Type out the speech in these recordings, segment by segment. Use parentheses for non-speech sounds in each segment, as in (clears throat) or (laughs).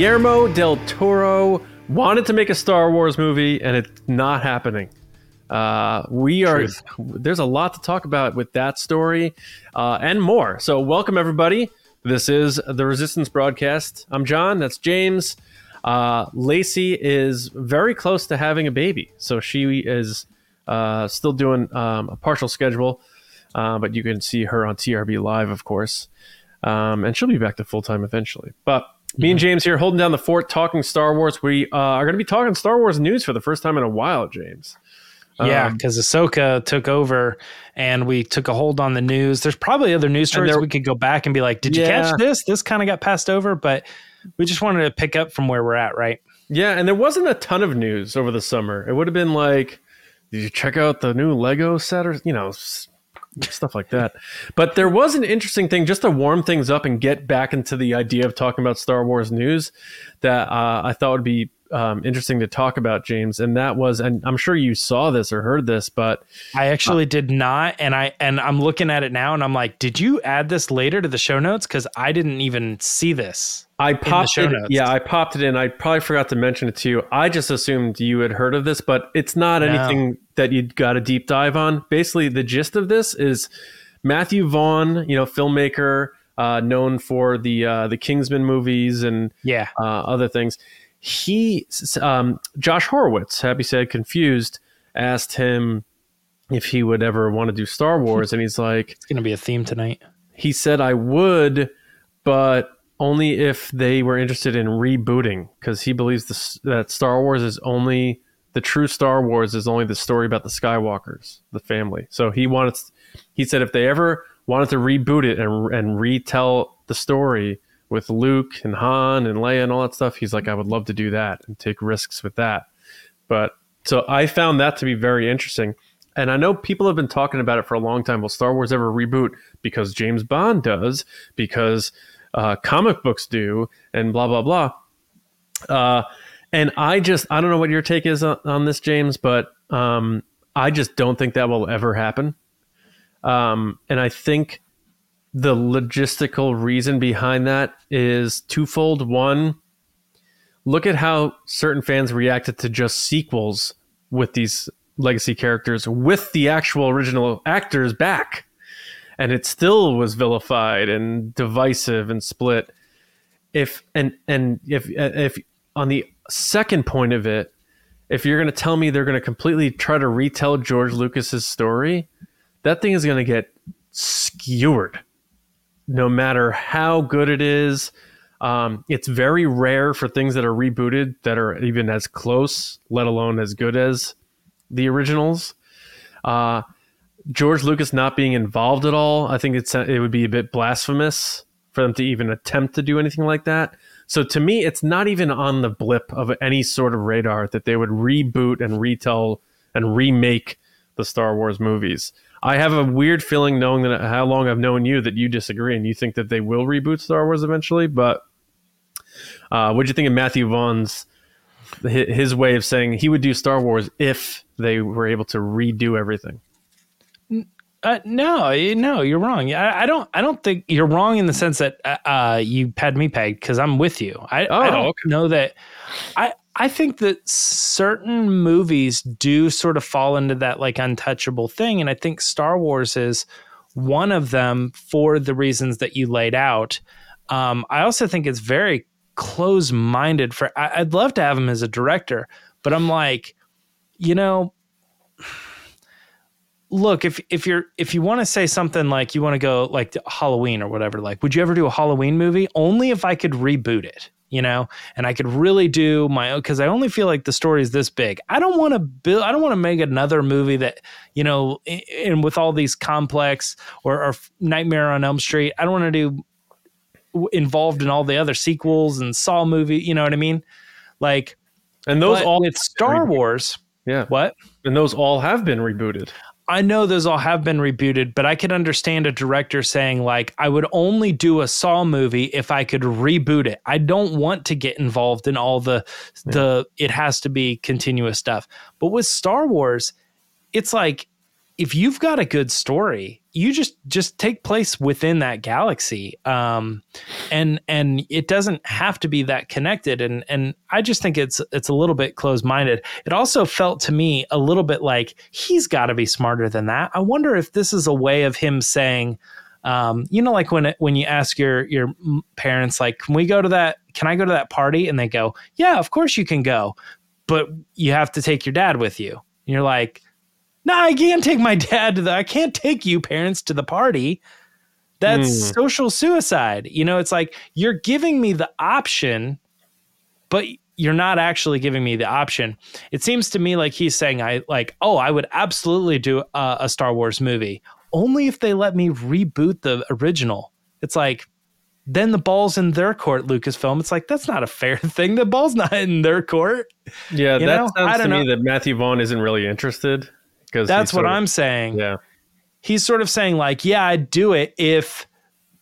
Guillermo del Toro wanted to make a Star Wars movie, and it's not happening. Uh, we are Truth. there's a lot to talk about with that story uh, and more. So, welcome everybody. This is the Resistance broadcast. I'm John. That's James. Uh, Lacey is very close to having a baby, so she is uh, still doing um, a partial schedule, uh, but you can see her on TRB Live, of course, um, and she'll be back to full time eventually. But me and James here holding down the fort, talking Star Wars. We uh, are going to be talking Star Wars news for the first time in a while, James. Yeah, Um, because Ahsoka took over and we took a hold on the news. There's probably other news stories there- we could go back and be like, did you Yeah. catch this? This kind of got passed over, but we just wanted to pick up from where we're at, right? Yeah, and there wasn't a ton of news over the summer. It would have been like, did you check out the new Lego set or you know s- stuff like that. But there was an interesting thing just to warm things up and get back into the idea of talking about Star Wars news that uh, I thought would be um, interesting to talk about, James. And that was, and I'm sure you saw this or heard this, but I actually did not, and I and I'm looking at it now, and I'm like, did you add this later to the show notes? Because I didn't even see this. I popped it. Yeah, I popped it in. I probably forgot to mention it to you. I just assumed you had heard of this, but it's not No. anything that you'd got a deep dive on. Basically, the gist of this is Matthew Vaughn, you know, filmmaker, uh, known for the uh, the Kingsman movies and Yeah, uh, other things. He, um, Josh Horowitz, Happy Sad Confused, asked him if he would ever want to do Star Wars, and he's like, it's gonna be a theme tonight. he said I would, but only if they were interested in rebooting, because he believes that Star Wars is only the true Star Wars is only the story about the Skywalkers, the family. So he wanted, he said if they ever wanted to reboot it and and retell the story with Luke and Han and Leia and all that stuff, he's like, I would love to do that and take risks with that. But so I found that to be very interesting. And I know people have been talking about it for a long time. Will Star Wars ever reboot? Because James Bond does, because uh, comic books do, and blah, blah, blah. Uh, and I just, I don't know what your take is on, on this, James, but um, I just don't think that will ever happen. Um, and I think the logistical reason behind that is twofold. One, look at how certain fans reacted to just sequels with these legacy characters with the actual original actors back and it still was vilified and divisive and split if and and if if on the second point of it if you're going to tell me they're going to completely try to retell George Lucas's story that thing is going to get skewered no matter how good it is um, it's very rare for things that are rebooted that are even as close, let alone as good as the originals. Uh, George Lucas not being involved at all, I think it's it would be a bit blasphemous for them to even attempt to do anything like that. So to me, it's not even on the blip of any sort of radar that they would reboot and retell and remake the Star Wars movies. I have a weird feeling, knowing that how long I've known you, that you disagree and you think that they will reboot Star Wars eventually. But uh, what do you think of Matthew Vaughn's his way of saying he would do Star Wars if they were able to redo everything? Uh, no, you- no, you're wrong. I, I don't. I don't think you're wrong in the sense that uh, uh, you had me pegged because I'm with you. I, Oh, I don't okay. know that. I I think that certain movies do sort of fall into that like untouchable thing, and I think Star Wars is one of them for the reasons that you laid out. Um, I also think it's very close-minded. For I, I'd love to have him as a director, but I'm like, you know, look if if you're if you want to say something like you want to go like to Halloween or whatever like would you ever do a Halloween movie? Only if I could reboot it you know? And I could really do my own cuz I only feel like the story is this big. I don't want to build I don't want to make another movie that you know and with all these complex or, or Nightmare on Elm Street. I don't want to do involved in all the other sequels and Saw movie you know what I mean? Like And those all with Star Wars yeah, what? And those all have been rebooted. I know those all have been rebooted, but I could understand a director saying like I would only do a Saw movie if I could reboot it. I don't want to get involved in all the the it has to be continuous stuff. But with Star Wars, it's like if you've got a good story, you just just take place within that galaxy, um, and and it doesn't have to be that connected. And and I just think it's it's a little bit closed minded. It also felt to me a little bit like he's got to be smarter than that. I wonder if this is a way of him saying. Um, you know, like when when you ask your your parents, like, "Can we go to that? Can I go to that party?" And they go, "Yeah, of course you can go, but you have to take your dad with you." And you're like, no, I can't take my (laughs) dad to the, I can't take you parents to the party. That's mm. social suicide. You know, it's like you're giving me the option, but you're not actually giving me the option. It seems to me like he's saying, I like, oh, I would absolutely do a, a Star Wars movie only if they let me reboot the original. It's like, then the ball's in their court, Lucasfilm. It's like that's not a fair (laughs) thing. The ball's not in their court. Yeah, you that know? sounds to know. me that Matthew Vaughn isn't really interested. Because that's what of, I'm saying. Yeah. He's sort of saying like, yeah, I'd do it if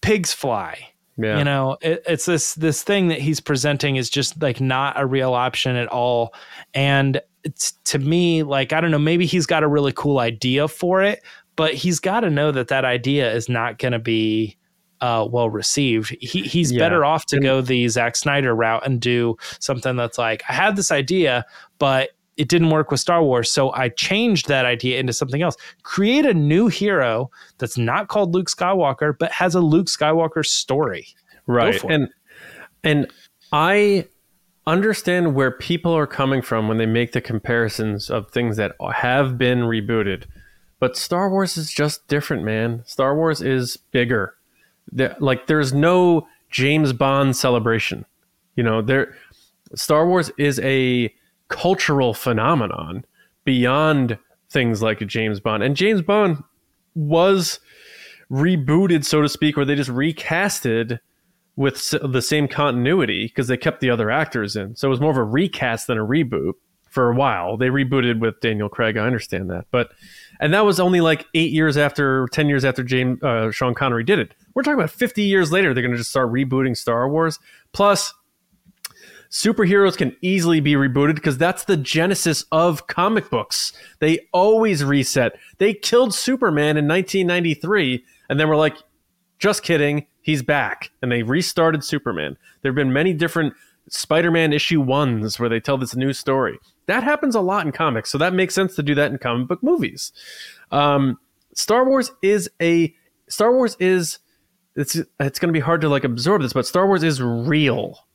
pigs fly. Yeah. You know, it, it's this this thing that he's presenting is just like not a real option at all. And it's to me like I don't know, maybe he's got a really cool idea for it, but he's got to know that that idea is not going to be uh, well received. He, he's yeah. better off to go the Zack Snyder route and do something that's like, I had this idea, but it didn't work with Star Wars, so I changed that idea into something else. Create a new hero that's not called Luke Skywalker, but has a Luke Skywalker story. Right. And and I understand where people are coming from when they make the comparisons of things that have been rebooted. But Star Wars is just different, man. Star Wars is bigger. There, like there's no James Bond celebration. You know, there Star Wars is a cultural phenomenon beyond things like James Bond. And James Bond was rebooted, so to speak, or they just recasted with the same continuity because they kept the other actors in. So it was more of a recast than a reboot for a while. They rebooted with Daniel Craig. I understand that, but and that was only like eight years after, ten years after James uh, Sean Connery did it. We're talking about fifty years later. They're going to just start rebooting Star Wars. Plus, superheroes can easily be rebooted because that's the genesis of comic books. They always reset. They killed Superman in 1993 and then we're like, just kidding, he's back. And they restarted Superman. There have been many different Spider Man issue ones where they tell this new story. That happens a lot in comics, so that makes sense to do that in comic book movies. Um, Star Wars is a Star Wars is it's it's going to be hard to like absorb this, but Star Wars is real.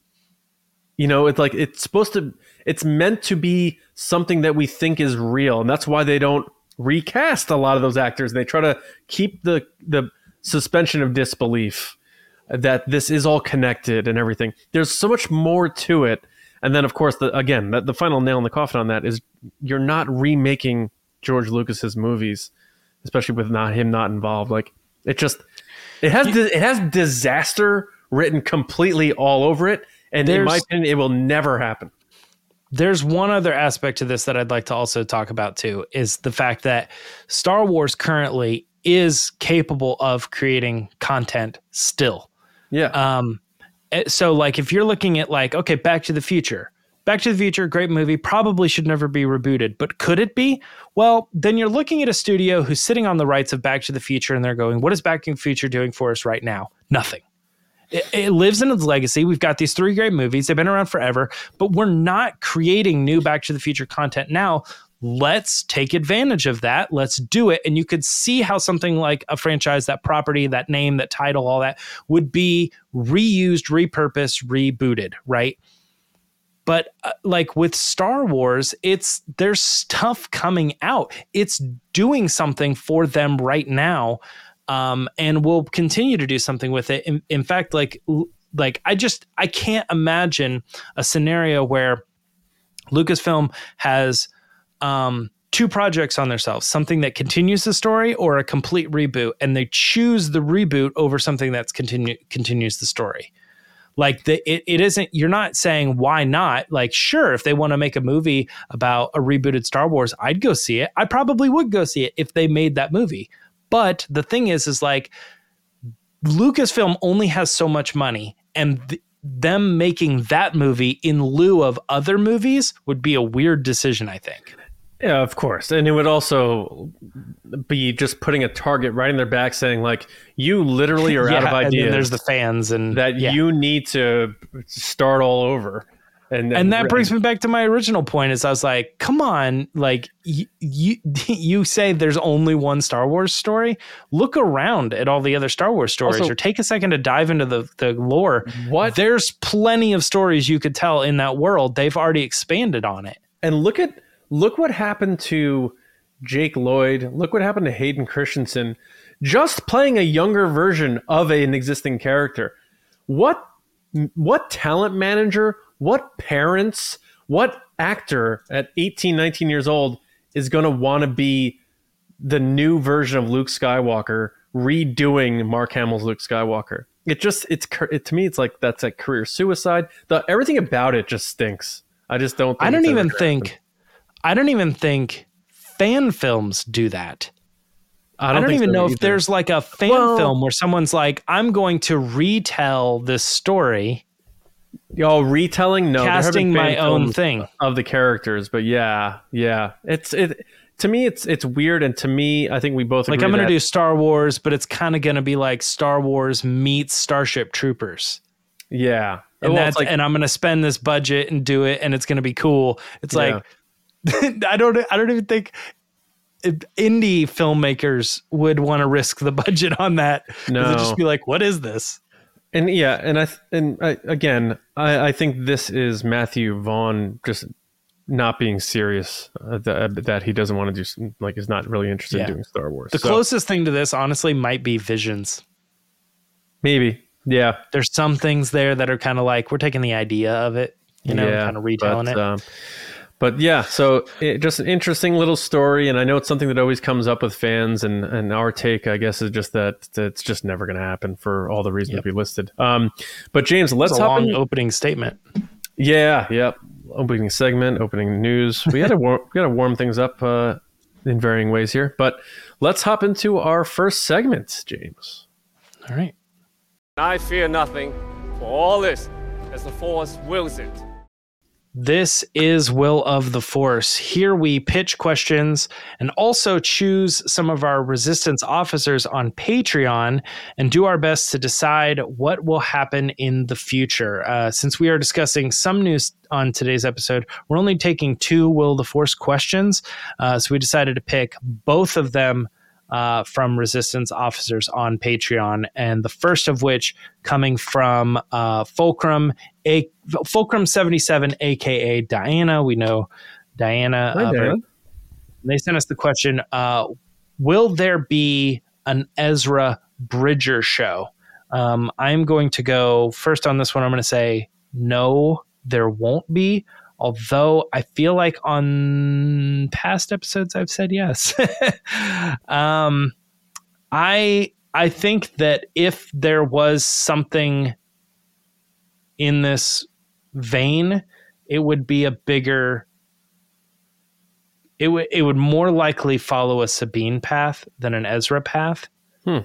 You know, it's like it's supposed to it's meant to be something that we think is real, and that's why they don't recast a lot of those actors. They try to keep the the suspension of disbelief that this is all connected and everything. There's so much more to it. And then, of course, the, again, the, the final nail in the coffin on that is you're not remaking George Lucas's movies, especially with not him not involved. Like it just it has it has disaster written completely all over it, and There's, in my opinion, it will never happen. There's one other aspect to this that I'd like to also talk about too is the fact that Star Wars currently is capable of creating content still. Yeah. Um eh, so like if you're looking at like okay, Back to the Future. Back to the Future, great movie, probably should never be rebooted, but could it be? Well, then you're looking at a studio who's sitting on the rights of Back to the Future and they're going, what is Back to the Future doing for us right now? Nothing. It, it, lives in its legacy. We've got these three great movies. They've been around forever, but we're not creating new Back to the Future content now. Let's take advantage of that. Let's do it. And you could see how something like a franchise, that property, that name, that title, all that would be reused, repurposed, rebooted, right? But uh, like with Star Wars, it's there's stuff coming out. It's doing something for them right now um, and we'll continue to do something with it. In, in fact, like like I just I can't imagine a scenario where Lucasfilm has um, two projects on themselves something that continues the story or a complete reboot and they choose the reboot over something that's continue continues the story. Like the it, it isn't you're not saying why not like sure if they want to make a movie about a rebooted star wars i'd go see it. I probably would go see it if they made that movie but the thing is, is like Lucasfilm only has so much money, and th- them making that movie in lieu of other movies would be a weird decision. I think. Yeah, of course. And it would also be just putting a target right in their back saying like you literally (laughs) are out of ideas. and then there's the fans and that yeah. you need to start all over. And, and that brings me back to my original point is I was like, come on, like you you, (laughs) you say there's only one Star Wars story. Look around at all the other Star Wars stories Also- or take a second to dive into the, the lore. what There's plenty of stories you could tell in that world. They've already expanded on it. and look at look what happened to Jake Lloyd. Look what happened to Hayden Christensen just playing a younger version of an existing character. What what talent manager, what parents, what actor at 18, 19 years old is going to want to be the new version of Luke Skywalker redoing Mark Hamill's Luke Skywalker? It just it's it, to me it's like that's like career suicide. The everything about it just stinks. I just don't. Think I don't even think I don't even think fan films do that. I don't, I don't, even so know if there's like a fan Well- film where someone's like, I'm going to retell this story, y'all retelling. No, casting my own thing. of the characters, but yeah, yeah, it's it. To me, it's it's weird, and to me, I think we both Like I'm going to that- do Star Wars, but it's kind of going to be like Star Wars meets Starship Troopers. Yeah, And Well, that's like and I'm going to spend this budget and do it and it's going to be cool. It's Yeah. like (laughs) I don't I don't even think indie filmmakers would want to risk the (laughs) budget on that. No. just be like, what is this? And yeah, and I and I, again, I, I think this is Matthew Vaughn just not being serious uh, that, that he doesn't want to do like is not really interested Yeah. in doing Star Wars. The So, closest thing to this, honestly, might be Visions. maybe, yeah, There's some things there that are kind of like we're taking the idea of it, you know, yeah, kind of retelling but, it. Um, but yeah, so it, just an interesting little story, and I know it's something that always comes up with fans, and and our take, I guess, is just that, that it's just never going to happen for all the reasons Yep. we listed. Um, but James, let's It's a hop long in. opening statement. Yeah, yep. Opening segment, opening news. We got to war- we got to warm things up uh, in varying ways here, but let's hop into our first segment, James. All right. I fear nothing, for all this, as the Force wills it. This is Will of the Force. Here we pitch questions and also choose some of our resistance officers on Patreon and do our best to decide what will happen in the future. Uh, since we are discussing some news on today's episode, we're only taking two Will of the Force questions. Uh, so we decided to pick both of them uh, from resistance officers on Patreon, and the first of which coming from uh, Fulcrum, a Fulcrum seventy seven, aka Diana. We know Diana. Hi, uh, Diana. they sent us the question: uh, Will there be an Ezra Bridger show? Um, I'm going to go first on this one. I'm going to say no, there won't be. Although I feel like on past episodes I've said yes. (laughs) um, I I think that if there was something in this vein, it would be a bigger. It would it would more likely follow a Sabine path than an Ezra path. Hmm.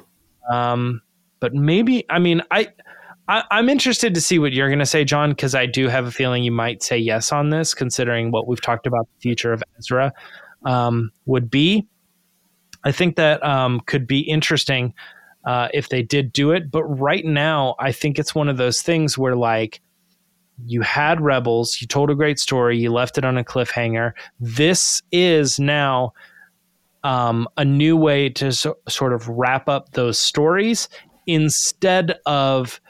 Um, but maybe I mean I. I, I'm interested to see what you're going to say, John, because I do have a feeling you might say yes on this, considering what we've talked about the future of Ezra um, would be. I think that um, could be interesting uh, if they did do it. But right now, I think it's one of those things where, like, you had Rebels, you told a great story, you left it on a cliffhanger. This is now um, a new way to so, sort of wrap up those stories instead of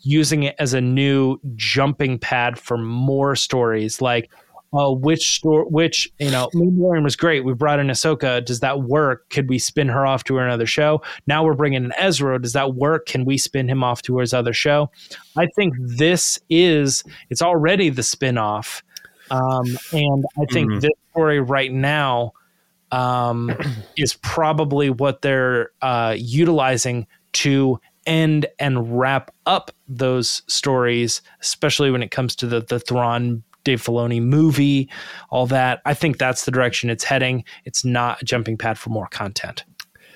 using it as a new jumping pad for more stories like uh, which store which you know Mandalorian was great we brought in Ahsoka does that work? Could we spin her off to another show? Now we're bringing in Ezra does that work? Can we spin him off to his other show? I think this is it's already the spin off um, and I think Mhm. this story right now um, (clears throat) is probably what they're uh, utilizing to end and wrap up those stories, especially when it comes to the the Thrawn Dave Filoni movie, all that. I think that's the direction it's heading. It's not a jumping pad for more content.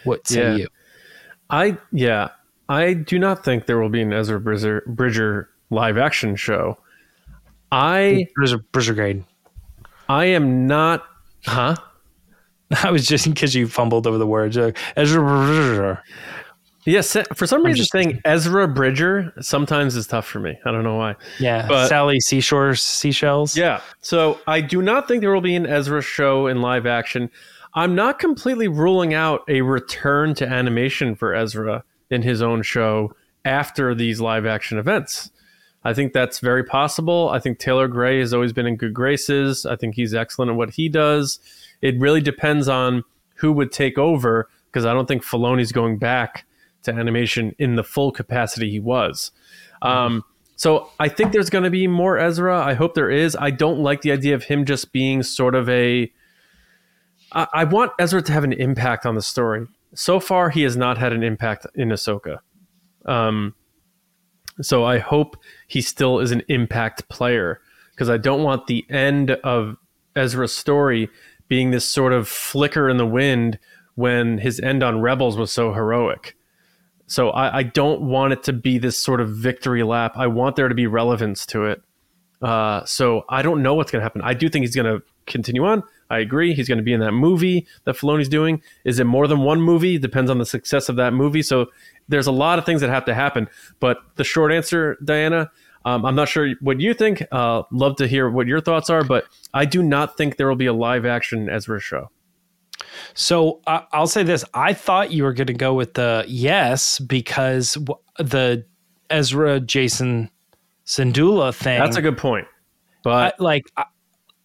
What say Yeah. you? I yeah, I do not think there will be an Ezra Bridger, Bridger live action show. I Bridger, Bridger grade. I am not, huh? (laughs) I was just because you fumbled over the words. Uh, Ezra Bridger. Yes, for some reason, saying Ezra Bridger sometimes is tough for me. I don't know why. Yeah, But- Sally Seashore Seashells. Yeah. So I do not think there will be an Ezra show in live action. I'm not completely ruling out a return to animation for Ezra in his own show after these live action events. I think that's very possible. I think Taylor Gray has always been in good graces. I think he's excellent at what he does. It really depends on who would take over because I don't think Filoni's going back to animation in the full capacity he was. Um, so I think there's going to be more Ezra. I hope there is. I don't like the idea of him just being sort of a. I, I want Ezra to have an impact on the story. So far, he has not had an impact in Ahsoka. Um, so I hope he still is an impact player because I don't want the end of Ezra's story being this sort of flicker in the wind when his end on Rebels was so heroic. So I, I don't want it to be this sort of victory lap. I want there to be relevance to it. Uh, so I don't know what's going to happen. I do think he's going to continue on. I agree. He's going to be in that movie that Filoni's doing. Is it more than one movie? Depends on the success of that movie. So there's a lot of things that have to happen. But the short answer, Diana, um, I'm not sure what you think. Uh, love to hear what your thoughts are. But I do not think there will be a live action Ezra show. So I I'll say this: I thought you were going to go with the yes because the Ezra Jacen Syndulla thing. That's a good point. But I, like I-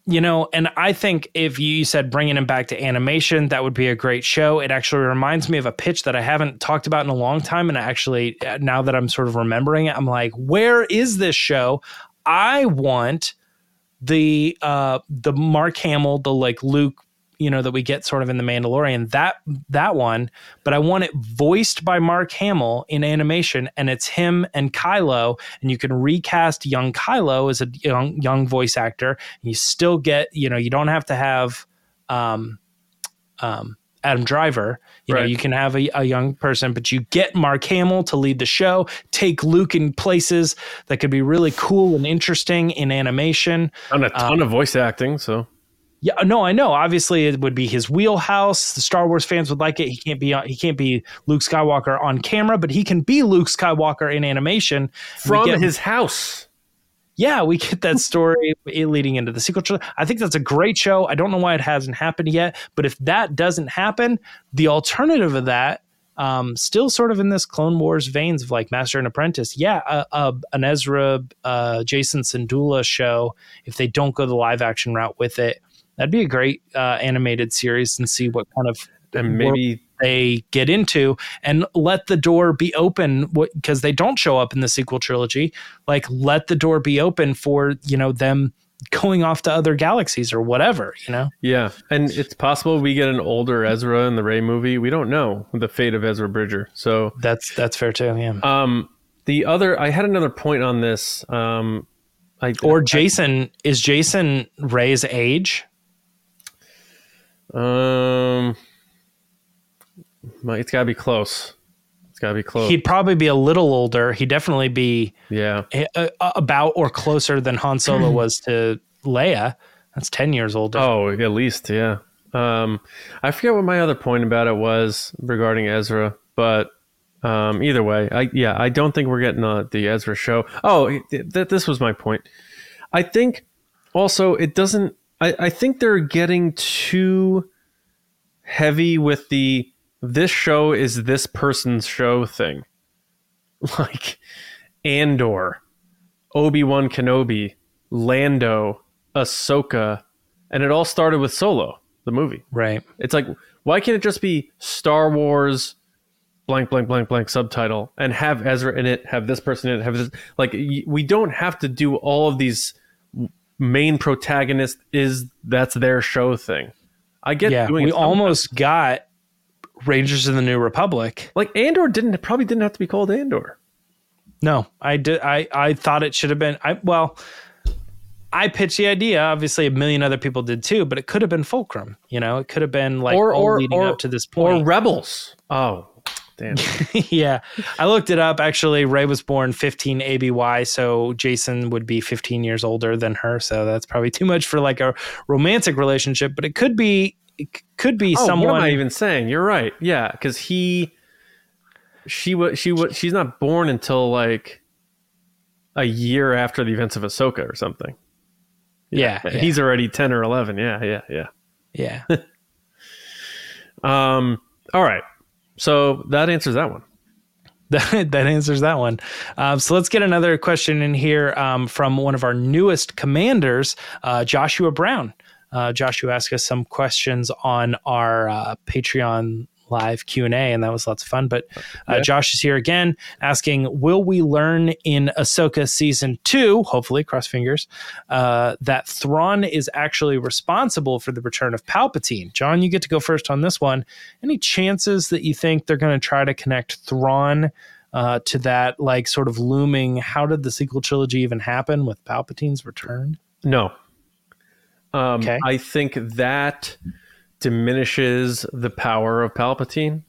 you know and i think if you said bringing him back to animation that would be a great show it actually reminds me of a pitch that i haven't talked about in a long time and I actually uh, now that i'm sort of remembering it i'm like where is this show i want the uh the mark hamill the like luke you know that we get sort of in the mandalorian that that one but i want it voiced by mark hamill in animation and it's him and kylo and you can recast young kylo as a young young voice actor and you still get you know you don't have to have um um Adam Driver, you know, you can have a, a young person, but you get Mark Hamill to lead the show, take Luke in places that could be really cool and interesting in animation. on a ton of voice acting. So Yeah, no, I know. Obviously, it would be his wheelhouse. The Star Wars fans would like it. He can't be he can't be Luke Skywalker on camera, but he can be Luke Skywalker in animation. From get- his house. yeah, we get that story (laughs) leading into the sequel. I think that's a great show. I don't know why it hasn't happened yet, but if that doesn't happen, the alternative of that, um, still sort of in this Clone Wars veins of like Master and Apprentice, yeah, uh, uh, an Ezra, uh, Jacen Syndulla show. If they don't go the live action route with it, that'd be a great uh, animated series and see what kind of And maybe they get into and let the door be open because they don't show up in the sequel trilogy like let the door be open for you know them going off to other galaxies or whatever you know Yeah, and it's possible we get an older Ezra in the Rey movie. We don't know the fate of Ezra Bridger. So, that's that's fair too yeah um, the other, I had another point on this. Um, I or jacen is jacen rey's age um, it's got to be close. It's got to be close. he'd probably be a little older he'd definitely be yeah, uh, about or closer than han solo (clears throat) was to leia that's 10 years older Oh, at least, yeah. Um, I forget what my other point about it was regarding Ezra, but um, either way, I yeah, I don't think we're getting uh, the Ezra show. Oh, th- th- this was my point. I think also it doesn't. I, I think they're getting too heavy with the this show is this person's show thing, (laughs) like Andor, Obi Wan Kenobi, Lando, Ahsoka, and it all started with Solo, the movie. right It's like, why can't it just be Star Wars, blank, blank, blank, blank subtitle, and have Ezra in it, have this person in it, have this? Like, we don't have to do all of these main protagonist is that's their show thing. I get yeah doing we almost got rangers of the new republic like Andor didn't probably didn't have to be called Andor. No, I did. I I thought it should have been. I well, I pitched the idea. Obviously, a million other people did too, but it could have been Fulcrum. You know, it could have been like Or- or- leading or- up to this point. Or. Rebels. Oh, damn. (laughs) yeah, I looked it up. Actually, Rey was born 15 ABY, so Jacen would be 15 years older than her. So that's probably too much for like a romantic relationship. But it could be it could be Oh, someone. What am I even saying? You're right. Yeah, because he, she was, she was, she's not born until like a year after the events of Ahsoka or something. yeah, yeah, He's already ten or eleven. Yeah, yeah, yeah. yeah. (laughs) Um. All right. So that answers that one. (laughs) that, that answers that one. Um, so let's get another question in here um, from one of our newest commanders, uh, Joshua Brown. Uh, Joshua asked us some questions on our uh, Patreon live Q&A and that was lots of fun but uh, Yeah. Josh is here again asking will we learn in Ahsoka season 2 hopefully cross fingers uh, that Thrawn is actually responsible for the return of Palpatine John you get to go first on this one any chances that you think they're going to try to connect Thrawn uh, to that like sort of looming how did the sequel trilogy even happen with Palpatine's return No. Um, Okay. I think that diminishes the power of Palpatine.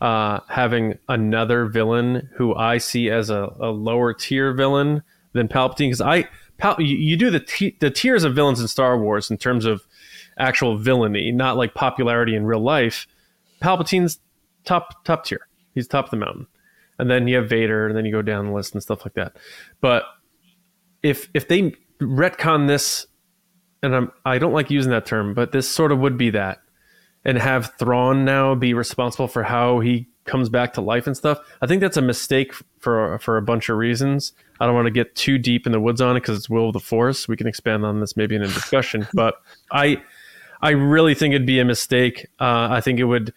Uh, having another villain who I see as a, a lower tier villain than Palpatine, because I Pal- you, you do the t- the tiers of villains in Star Wars in terms of actual villainy, not like popularity in real life. Palpatine's top top tier. He's top of the mountain, and then you have Vader, and then you go down the list and stuff like that. But if if they retcon this, and I'm I don't like using that term, but this sort of would be that, and have Thrawn now be responsible for how he comes back to life and stuff. I think that's a mistake for for a bunch of reasons. I don't want to get too deep in the woods on it because it's will of the force. We can expand on this maybe in a discussion, (laughs) but I I really think it'd be a mistake. Uh, I think it would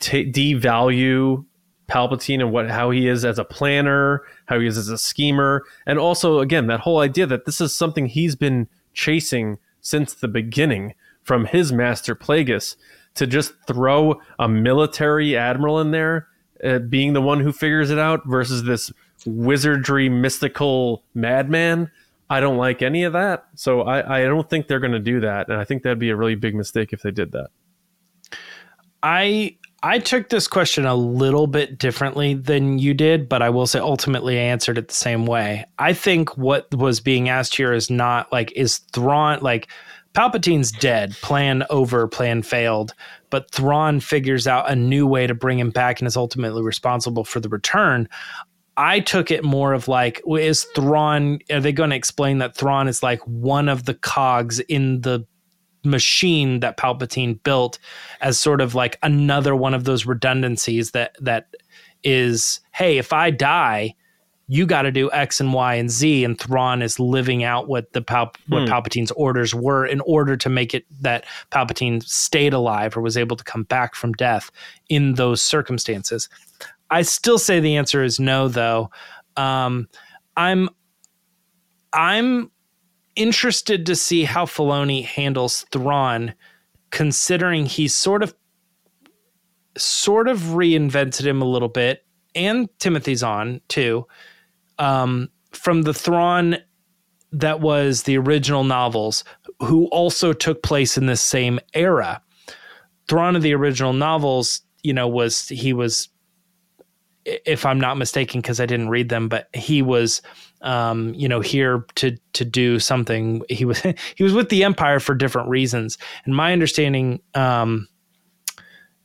ta devalue Palpatine and what how he is as a planner, how he is as a schemer, and also again that whole idea that this is something he's been chasing since the beginning from his master Plagueis to just throw a military admiral in there, uh, being the one who figures it out versus this wizardry mystical madman. I don't like any of that, so I, I don't think they're going to do that, and I think that'd be a really big mistake if they did that. I I took this question a little bit differently than you did, but I will say ultimately I answered it the same way. I think what was being asked here is not like is Thrawn like Palpatine's dead, plan over, plan failed, but Thrawn figures out a new way to bring him back and is ultimately responsible for the return. I took it more of like, is Thrawn, are they going to explain that Thrawn is like one of the cogs in the machine that Palpatine built as sort of like another one of those redundancies that that is hey if I die you got to do X and Y and Z and Thrawn is living out what the Pal- what Hmm. Palpatine's orders were in order to make it that Palpatine stayed alive or was able to come back from death in those circumstances. I still say the answer is no though. Um, I'm I'm interested to see how Filoni handles Thrawn, considering he's sort of sort of reinvented him a little bit, and Timothy Zahn too. Um, from the Thrawn that was the original novels, who also took place in this same era. Thrawn of the original novels, you know, was he was if I'm not mistaken, because I didn't read them, but he was, um, you know, here to to do something. He was (laughs) he was with the Empire for different reasons, and my understanding um,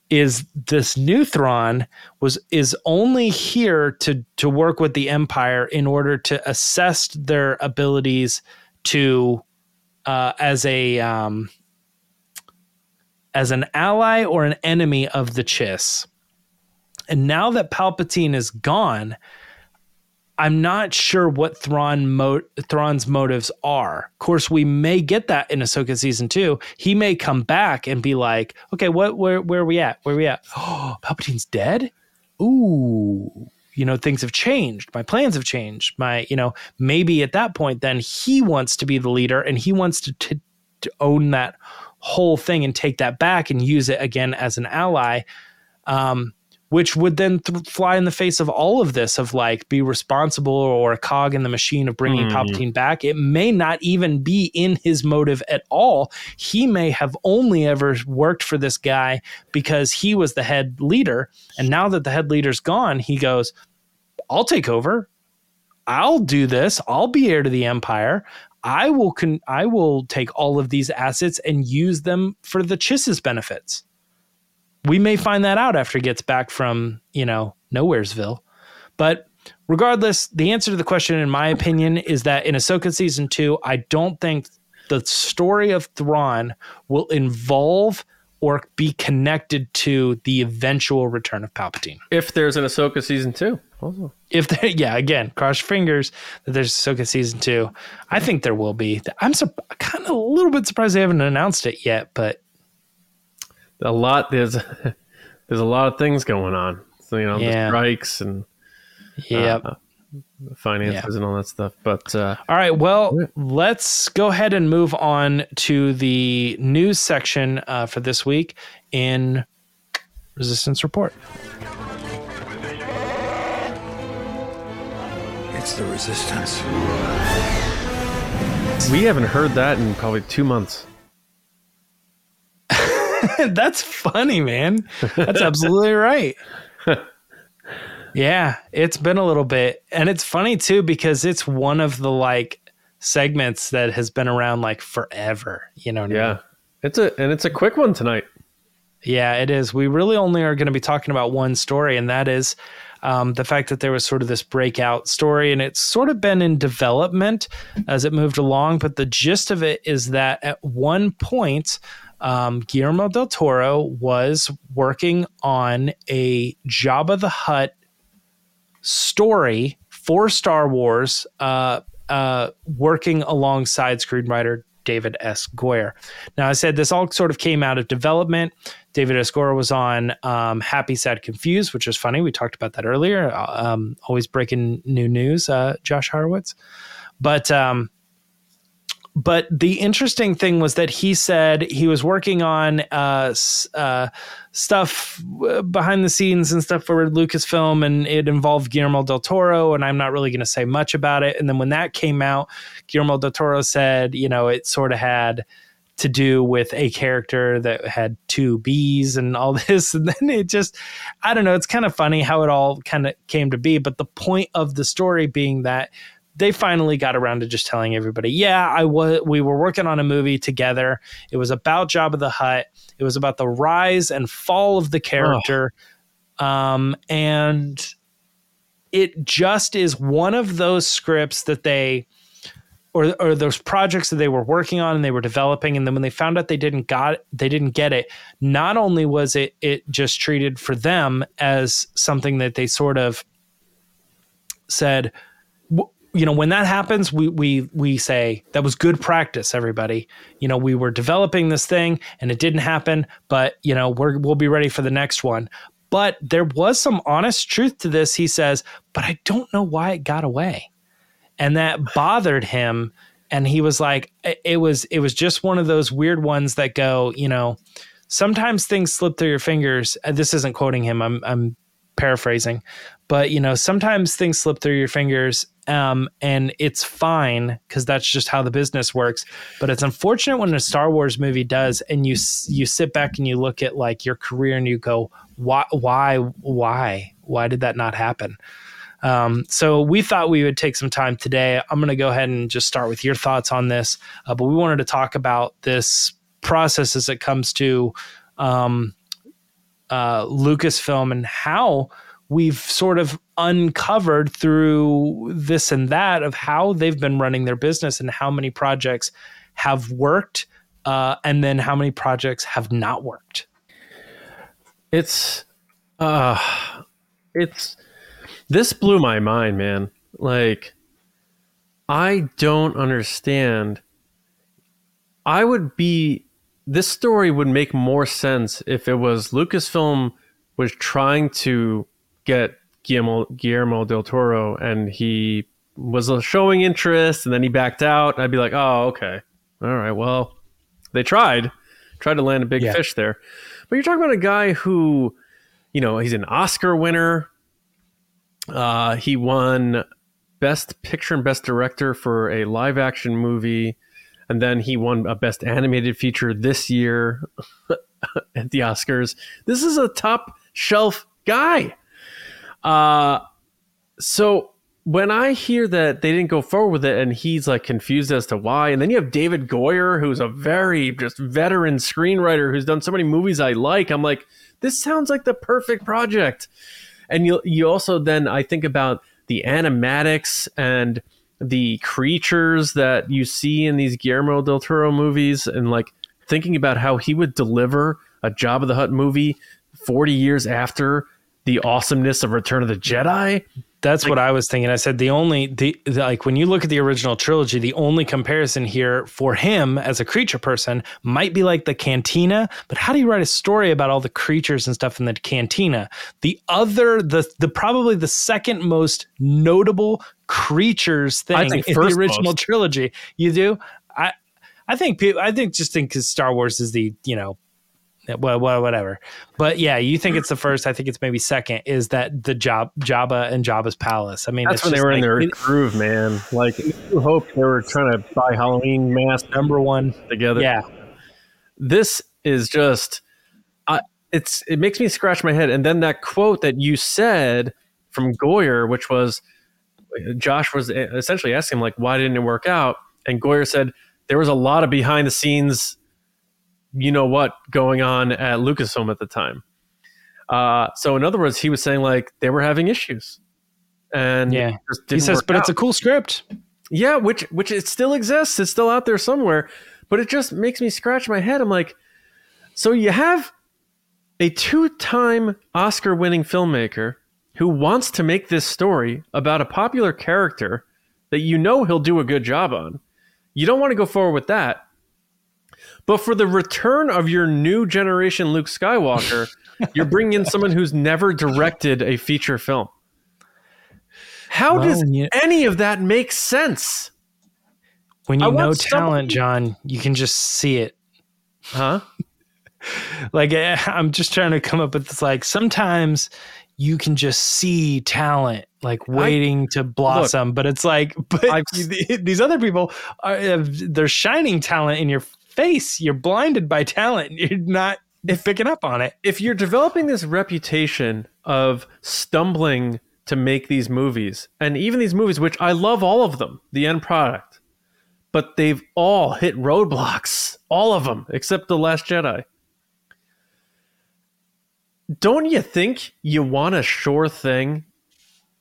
is this new Thrawn was is only here to to work with the Empire in order to assess their abilities to uh, as a um, as an ally or an enemy of the Chiss. And now that Palpatine is gone, I'm not sure what Thrawn mo- Thrawn's motives are. Of course, we may get that in Ahsoka season two. He may come back and be like, "Okay, what? Where? Where are we at? Where are we at? Oh, (gasps) Palpatine's dead. Ooh, you know, things have changed. My plans have changed. My, you know, maybe at that point, then he wants to be the leader and he wants to to, to own that whole thing and take that back and use it again as an ally." Um, which would then th- fly in the face of all of this of like be responsible or a cog in the machine of bringing Hmm. Palpatine back. It may not even be in his motive at all. He may have only ever worked for this guy because he was the head leader. And now that the head leader's gone, he goes, I'll take over. I'll do this. I'll be heir to the empire. I will con- I will take all of these assets and use them for the Chiss's benefits. We may find that out after he gets back from, you know, Nowheresville. But regardless, the answer to the question, in my opinion, is that in Ahsoka season two, I don't think the story of Thrawn will involve or be connected to the eventual return of Palpatine. If there's an Ahsoka season two, also. If there, (laughs) yeah, again, cross your fingers that there's Ahsoka season two. I think there will be. I'm sur- kind of a little bit surprised they haven't announced it yet, but a lot there's (laughs) there's a lot of things going on. So you know, Yeah. the strikes and yeah. uh, finances and all that stuff. But uh, All right. Well, let's go ahead and move on to the news section uh, for this week in Resistance Report. It's the resistance. we haven't heard that in probably two months. (laughs) That's funny, man. That's absolutely right. (laughs) yeah, it's been a little bit. And it's funny too because it's one of the like segments that has been around like forever. You know what I mean? Yeah, it's a and it's a quick one tonight. Yeah, it is. We really only are going to be talking about one story, and that is um, the fact that there was sort of this breakout story, and it's sort of been in development as it moved along. But the gist of it is that at one point, um, Guillermo del Toro was working on a Jabba the Hutt story for Star Wars, uh, uh, working alongside screenwriter David S. Goyer. Now, I said this all sort of came out of development. David S. Goyer was on um, Happy, Sad, Confused, which was funny. We talked about that earlier. Uh, Um, always breaking new news, uh, Josh Horowitz. But um, but the interesting thing was that he said he was working on uh, uh, stuff uh, behind the scenes and stuff for Lucasfilm, and it involved Guillermo del Toro. And I'm not really going to say much about it. And then when that came out, Guillermo del Toro said, you know, it sort of had to do with a character that had two B's and all (laughs) this. And then it just, I don't know, it's kind of funny how it all kind of came to be. But the point of the story being that they finally got around to just telling everybody, yeah, I was we were working on a movie together. It was about Jabba the Hutt. It was about the rise and fall of the character. Um, and it just is one of those scripts that they or or those projects that they were working on and they were developing and then when they found out they didn't got they didn't get it not only was it it just treated for them as something that they sort of said you know when that happens we we we say that was good practice everybody. You know we were developing this thing and it didn't happen but you know we're we'll be ready for the next one. But there was some honest truth to this. He says but i don't know why it got away. And that bothered him. And he was like it- was it was just one of those weird ones that go you know sometimes things slip through your fingers. Uh, this isn't quoting him. I'm i'm paraphrasing but you know sometimes things slip through your fingers um, and it's fine because that's just how the business works but it's unfortunate when a star wars movie does and you you sit back and you look at like your career and you go why why why why did that not happen um, so we thought we would take some time today. I'm going to go ahead and just start with your thoughts on this, uh, but we wanted to talk about this process as it comes to um, uh, Lucasfilm and how we've sort of uncovered through this and that of how they've been running their business and how many projects have worked uh, and then how many projects have not worked. It's uh it's this blew my mind, man. Like I don't understand. I would be this story would make more sense if it was Lucasfilm was trying to get Guillermo, Guillermo del Toro and he was showing interest and then he backed out. I'd be like, oh, okay. All right. Well, they tried, tried to land a big Yeah. fish there. But you're talking about a guy who, you know, he's an Oscar winner. Uh, he won Best Picture and Best Director for a live action movie. And then he won a Best Animated Feature this year (laughs) at the Oscars. This is a top shelf guy. Uh, so when I hear that they didn't go forward with it and he's like confused as to why, and then you have David Goyer, who's a very just veteran screenwriter who's done so many movies I like, I'm like, this sounds like the perfect project. And you you also then I think about the animatics and the creatures that you see in these Guillermo del Toro movies, and like thinking about how he would deliver a Jabba the Hutt movie 40 years after the awesomeness of Return of the Jedi. That's what I was thinking. I said the only the, the like when you look at the original trilogy, the only comparison here for him as a creature person might be like the cantina. But how do you write a story about all the creatures and stuff in the cantina? The other, the the probably the second most notable creatures thing in the original most. trilogy. You do? I I think people. I think just think because Star Wars is the you know well, well, whatever. But yeah, you think it's the first. I think it's maybe second. Is that the job Jabba and Jabba's palace? I mean, That's when they were in like- their it- groove, man. Like, you hope they were trying to buy Halloween mask number one. together. Yeah, this is just I it's it makes me scratch my head and then that quote that you said from Goyer which was Josh was essentially asking him like why didn't it work out and Goyer said there was a lot of behind the scenes you know what going on at Lucasfilm at the time uh so in other words he was saying like they were having issues and Yeah. he says, but it's a cool script. Yeah, which which it still exists. It's still out there somewhere, but it just makes me scratch my head. I'm like, so you have a two-time Oscar-winning filmmaker who wants to make this story about a popular character that you know he'll do a good job on. You don't want to go forward with that. But for the return of your new generation Luke Skywalker, (laughs) you're bringing in someone who's never directed a feature film. How Well, does you- any of that make sense? When I you know talent, somebody- John, you can just see it. Huh? (laughs) Like eh, I'm just trying to come up with this. Like sometimes you can just see talent like waiting to blossom, but it's like, (laughs) but I've- these other people are have- they're shining talent in your face. You're blinded by talent. (laughs) You're not picking up on it. If you're developing this reputation of stumbling to make these movies, and even these movies, which I love all of them, the end product, but they've all hit roadblocks, all of them, except The Last Jedi. Don't you think you want a sure thing?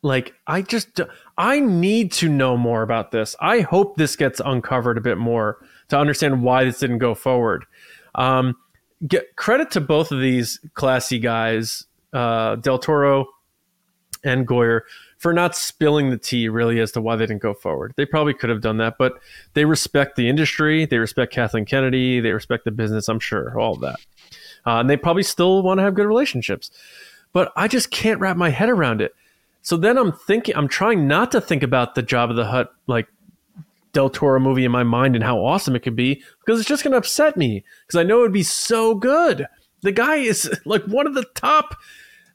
Like, I just, I need to know more about this. I hope this gets uncovered a bit more to understand why this didn't go forward. Um, get credit to both of these classy guys, uh, Del Toro and Goyer, for not spilling the tea really as to why they didn't go forward. They probably could have done that, but they respect the industry, they respect Kathleen Kennedy, they respect the business, I'm sure, all of that. Uh, and they probably still want to have good relationships. But I just can't wrap my head around it. So then I'm thinking, I'm trying not to think about the Jabba the Hutt, like Del Toro movie in my mind and how awesome it could be because it's just going to upset me because I know it would be so good. The guy is (laughs) like one of the top,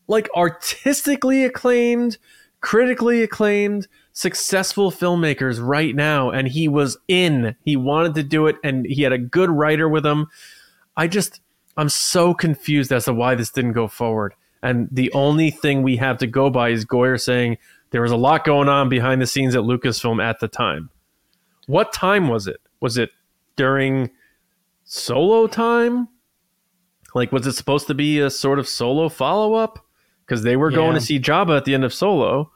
like artistically acclaimed, critically acclaimed, successful filmmakers right now. And he was in, he wanted to do it, and he had a good writer with him. I just, I'm so confused as to why this didn't go forward. And the only thing we have to go by is Goyer saying there was a lot going on behind the scenes at Lucasfilm at the time. What time was it? Was it during solo time? Like, was it supposed to be a sort of solo follow up? Because they were going to see Jabba at the end of Solo.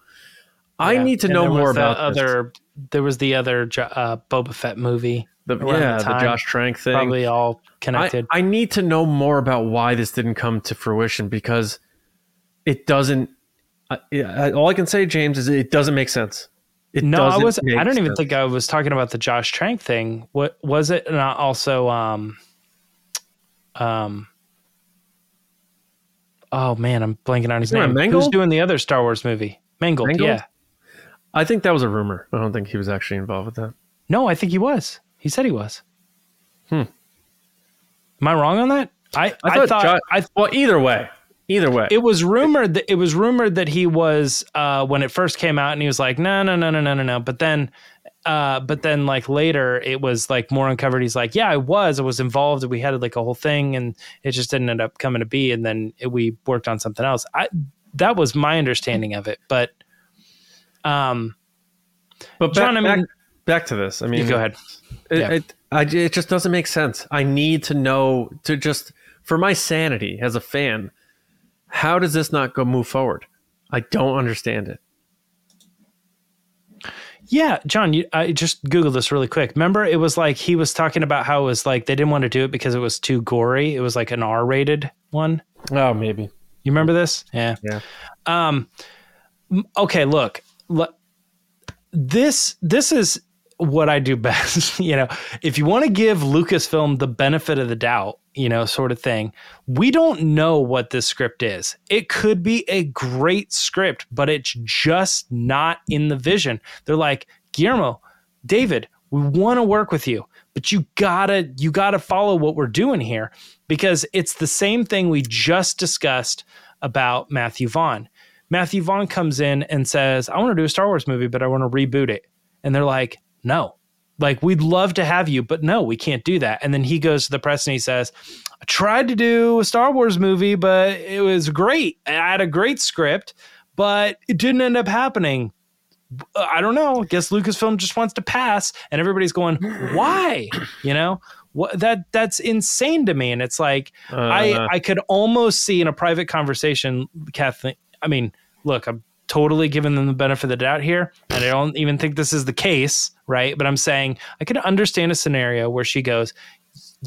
I need to And know more about this. other. There was the other uh, Boba Fett movie. The, yeah, the the. Josh Trank thing. Probably all I, connected. I need to know more about why this didn't come to fruition because it doesn't. I, I, all I can say, James, is it doesn't make sense. It no, I was. I don't even sense. think I was talking about the Josh Trank thing. What was it? Not also. Um. Um. Oh man, I'm blanking on his name. Who's doing the other Star Wars movie? Mangold. Mangold? Yeah. I think that was a rumor. I don't think he was actually involved with that. No, I think he was. He said he was. Hmm. Am I wrong on that? I I thought, Jo- I well, either way, either way, it was rumored that it was rumored that he was uh, when it first came out, and he was like, no, no, no, no, no, no, no. But then, uh, but then like later, it was like more uncovered. He's like, yeah, I was, I was involved. We had like a whole thing, and it just didn't end up coming to be. And then it, we worked on something else. I that was my understanding of it, but um, But back, John, I mean- back, back to this. I mean, You go ahead. It, Yeah. it, I, it just doesn't make sense. I need to know to just for my sanity as a fan. How does this not go move forward? I don't understand it. Yeah, John, you, I just googled this really quick. Remember, it was like he was talking about how it was like they didn't want to do it because it was too gory. It was like an R-rated one. Oh, maybe. You remember this? Yeah. Yeah. Um. Okay. Look. Look. This. This is what I do (laughs) best. you know, if you want to give Lucasfilm the benefit of the doubt, you know, sort of thing, we don't know what this script is. It could be a great script, but it's just not in the vision. They're like, Guillermo, David, we want to work with you, but you gotta you gotta follow what we're doing here because it's the same thing we just discussed about Matthew Vaughn. Matthew Vaughn comes in and says, I want to do a Star Wars movie, but I want to reboot it. And they're like, no. Like, we'd love to have you, but no, we can't do that. And then he goes to the press and he says, I tried to do a Star Wars movie, but it was great. I had a great script, but it didn't end up happening. I don't know. I guess Lucasfilm just wants to pass, and everybody's going, (clears throat) "Why?" You know, what that that's insane to me. And it's like Uh, I I could almost see in a private conversation, Kathleen. I mean, look, I'm totally giving them the benefit of the doubt here, and I don't even think this is the case, right? But I'm saying I could understand a scenario where she goes,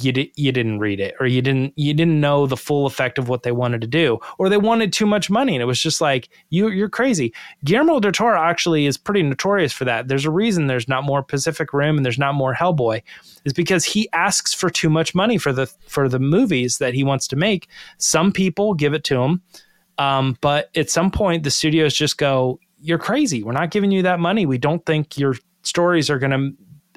you di- you didn't read it or you didn't you didn't know the full effect of what they wanted to do or they wanted too much money and it was just like you you're crazy. Guillermo del Toro actually is pretty notorious for that. There's a reason there's not more Pacific Rim and there's not more Hellboy is because he asks for too much money for the for the movies that he wants to make. Some people give it to him. Um, but at some point the studios just go, You're crazy. We're not giving you that money. We don't think your stories are gonna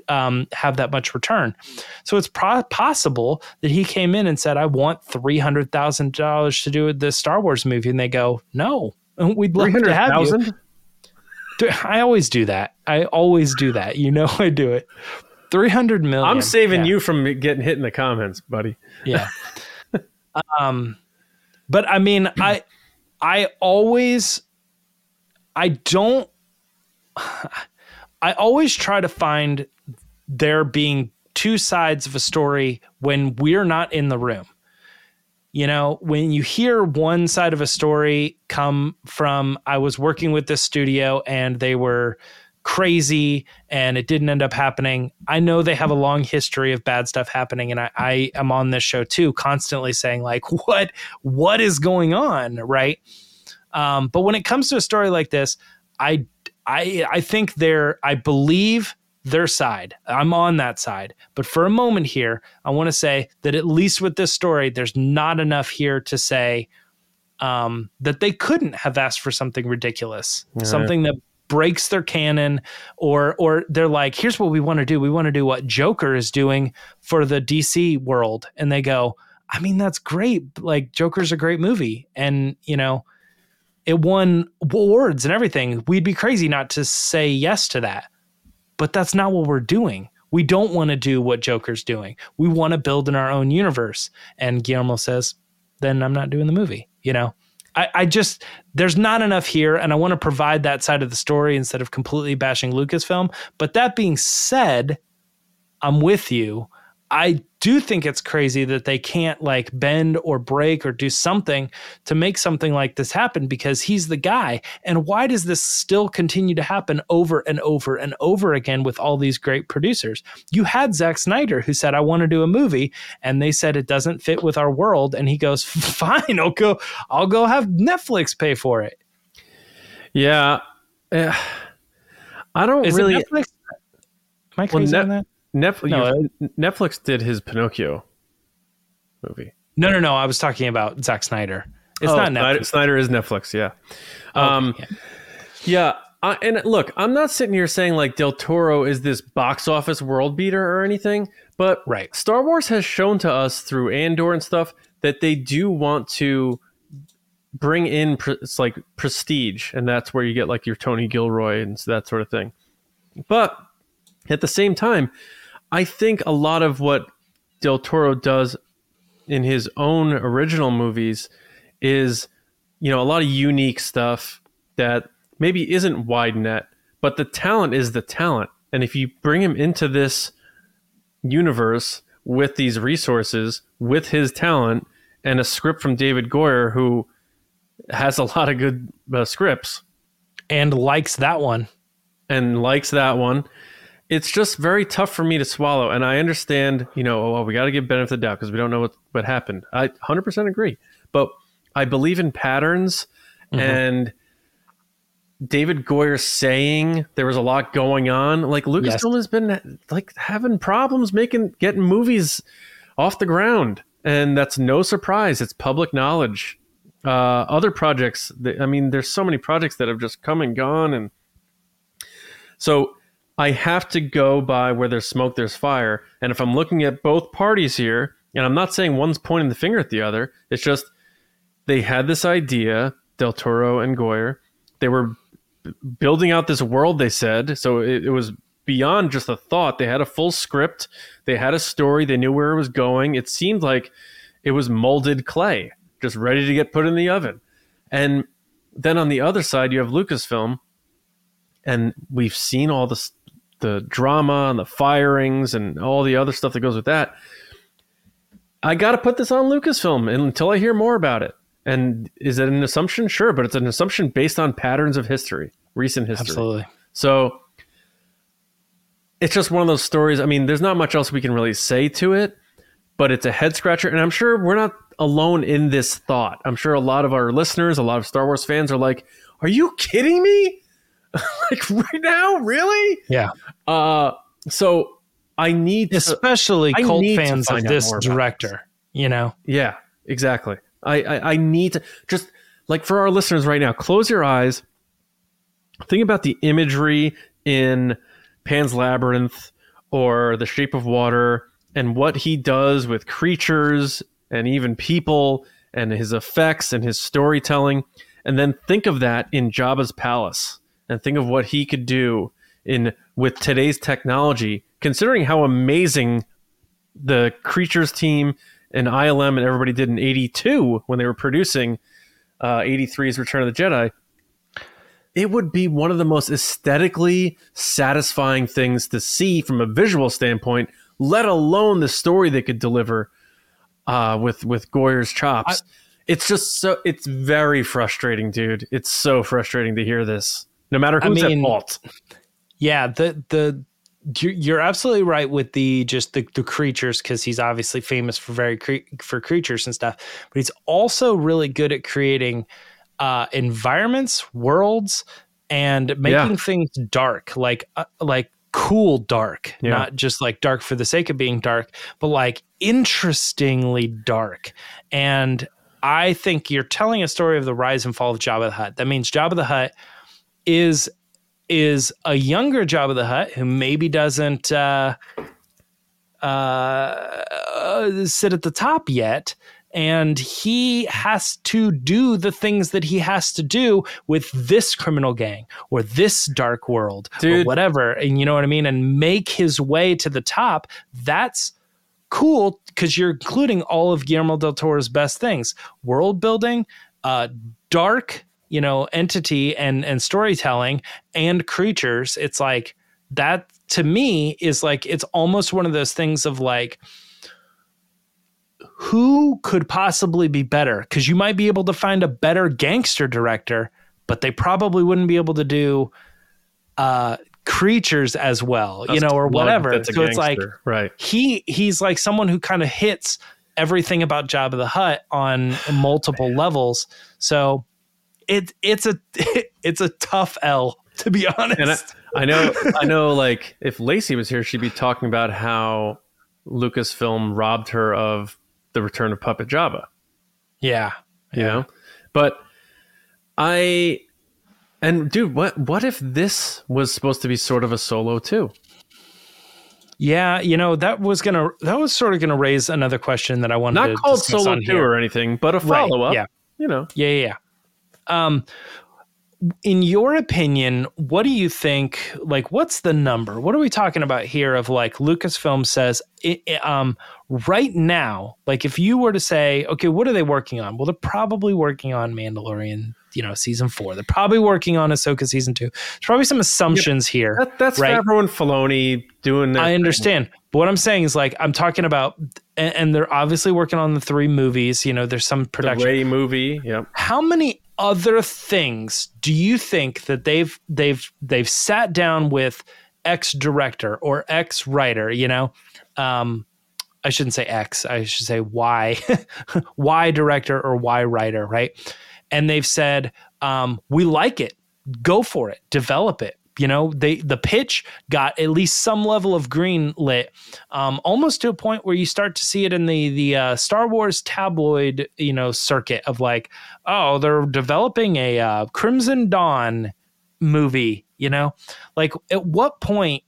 um, have that much return. So it's pro- possible that he came in and said, "I want three hundred thousand dollars to do this Star Wars movie," and they go, "No, (laughs) we'd love to have you." I always do that. I always do that. You know, I do it. Three hundred million. I'm saving Yeah. you from getting hit in the comments, buddy. Yeah. (laughs) um, but I mean, I, I always, I don't, (sighs) I always try to find there being two sides of a story when we're not in the room. You know, when you hear one side of a story come from, I was working with this studio and they were crazy and it didn't end up happening. I know they have a long history of bad stuff happening, and I, I am on this show too, constantly saying like, (laughs) what what is going on, right? Um, but when it comes to a story like this, I I I think they're I believe their side. I'm on that side. But for a moment here, I want to say that at least with this story, there's not enough here to say um, that they couldn't have asked for something ridiculous, something that breaks their canon, or or they're like, here's what we want to do. We want to do what Joker is doing for the DC world, and they go, I mean, that's great. Like Joker's a great movie, and you know, it won awards and everything. We'd be crazy not to say yes to that. But that's not what we're doing. We don't want to do what Joker's doing. We want to build in our own universe. And Guillermo says, then I'm not doing the movie. You know, I, I just, there's not enough here. And I want to provide that side of the story instead of completely bashing Lucasfilm. But that being said, I'm with you. I do think it's crazy that they can't like bend or break or do something to make something like this happen because he's the guy. And why does this still continue to happen over and over and over again with all these great producers? You had Zack Snyder who said, I want to do a movie, and they said it doesn't fit with our world. And he goes, (laughs) Fine, I'll go, I'll go have Netflix pay for it. Yeah, Eh, I don't Is really. Am I Well, crazy on that? Netflix, No, Netflix did his Pinocchio movie. No, no, no. I was talking about Zack Snyder. It's Oh, not Snyder, Netflix. Snyder is Netflix. Yeah. Um, yeah. Yeah, I, and look, I'm not sitting here saying like Del Toro is this box office world beater or anything, but Right. Star Wars has shown to us through Andor and stuff that they do want to bring in pre- it's like prestige, and that's where you get like your Tony Gilroy and that sort of thing. But at the same time, I think a lot of what Del Toro does in his own original movies is, you know, a lot of unique stuff that maybe isn't wide net, but the talent is the talent. And if you bring him into this universe with these resources, with his talent, and a script from David Goyer, who has a lot of good uh, scripts and likes that one. and likes that one, it's just very tough for me to swallow. And I understand, you know, oh, well, we got to give benefit of the doubt because we don't know what, what happened. I 100% agree. But I believe in patterns and David Goyer saying there was a lot going on. Like Lucasfilm has been like having problems making getting movies off the ground, and that's no surprise. It's public knowledge. Uh, other projects, that, I mean, there's so many projects that have just come and gone, and so I have to go by where there's smoke, there's fire. And if I'm looking at both parties here, and I'm not saying one's pointing the finger at the other, it's just they had this idea, Del Toro and Goyer. They were b- building out this world, they said. So it, it was beyond just a thought. They had a full script, they had a story, they knew where it was going. It seemed like it was molded clay, just ready to get put in the oven. And then on the other side, you have Lucasfilm, and we've seen all this the drama and the firings and all the other stuff that goes with that. I got to put this on Lucasfilm until I hear more about it. And is it an assumption? Sure, but it's an assumption based on patterns of history, recent history. Absolutely. So it's just one of those stories. I mean, there's not much else we can really say to it, but it's a head scratcher. And I'm sure we're not alone in this thought. I'm sure a lot of our listeners, a lot of Star Wars fans are like, are you kidding me? (laughs) like right now? Really? Yeah. Uh, so I need to, Especially I cult need fans of this director, you know? Yeah, exactly. I, I, I need to just like for our listeners right now, close your eyes. Think about the imagery in Pan's Labyrinth or The Shape of Water and what he does with creatures and even people and his effects and his storytelling. And then think of that in Jabba's palace and think of what he could do in with today's technology, considering how amazing the creatures team and ILM and everybody did in 82 when they were producing uh, 83's Return of the Jedi, it would be one of the most aesthetically satisfying things to see from a visual standpoint, let alone the story they could deliver uh, with with Goyer's chops. it's just so it's very frustrating, dude. It's so frustrating to hear this. No matter I who's mean, at fault. Yeah, the the you're- absolutely right with the just the, the creatures because he's obviously famous for very cre- for creatures and stuff, but he's also really good at creating uh, environments, worlds, and making Yeah. things dark, like uh, like cool dark, Yeah. not just like dark for the sake of being dark, but like interestingly dark. And I think you're telling a story of the rise and fall of Jabba the Hutt. That means Jabba the Hutt is is a younger Jabba the Hutt who maybe doesn't uh, uh, sit at the top yet. And he has to do the things that he has to do with this criminal gang or this dark world or whatever. And you know what I mean? And make his way to the top. That's cool because you're including all of Guillermo del Toro's best things world building, uh, dark, you know, entity and and storytelling and creatures. It's like that to me is like it's almost one of those things of like who could possibly be better because you might be able to find a better gangster director but they probably wouldn't be able to do uh creatures as well you know or whatever that's so it's like right. he he's like someone who kind of hits everything about Jabba the Hutt on multiple levels. So it it's a (laughs) it's a tough L to be honest. And I, I know, I know. Like, if Lacey was here, she'd be talking about how Lucasfilm robbed her of the Return of Puppet Jabba. yeah. You know, but I and dude, what what if this was supposed to be sort of a solo too? Yeah, you know, that was gonna that was sort of gonna raise another question that I wanted Not to called discuss solo two or anything, but a Right, follow up. yeah. You know, Yeah, yeah, yeah. Um, in your opinion, what do you think? Like, what's the number? What are we talking about here? Of like Lucasfilm says, i i- um, right now, like if you were to say, okay, what are they working on? Well, they're probably working on Mandalorian you know season four. They're probably working on Ahsoka season two. There's probably some assumptions here. That, that's Right. Favreau and Filoni doing. I thing. understand. But what I'm saying is like I'm talking about, and, and they're obviously working on the three movies. You know, there's some the production. Rey movie. Yep. How many other things do you think that they've they've they've sat down with X director or X writer? You know, um, I shouldn't say X. I should say Y, (laughs) Y director or Y writer, right? And they've said, um, we like it. Go for it. Develop it. You know, they the pitch got at least some level of green lit, um, almost to a point where you start to see it in the the uh, Star Wars tabloid, you know, circuit of like, oh, they're developing a uh, Crimson Dawn movie. You know, like at what point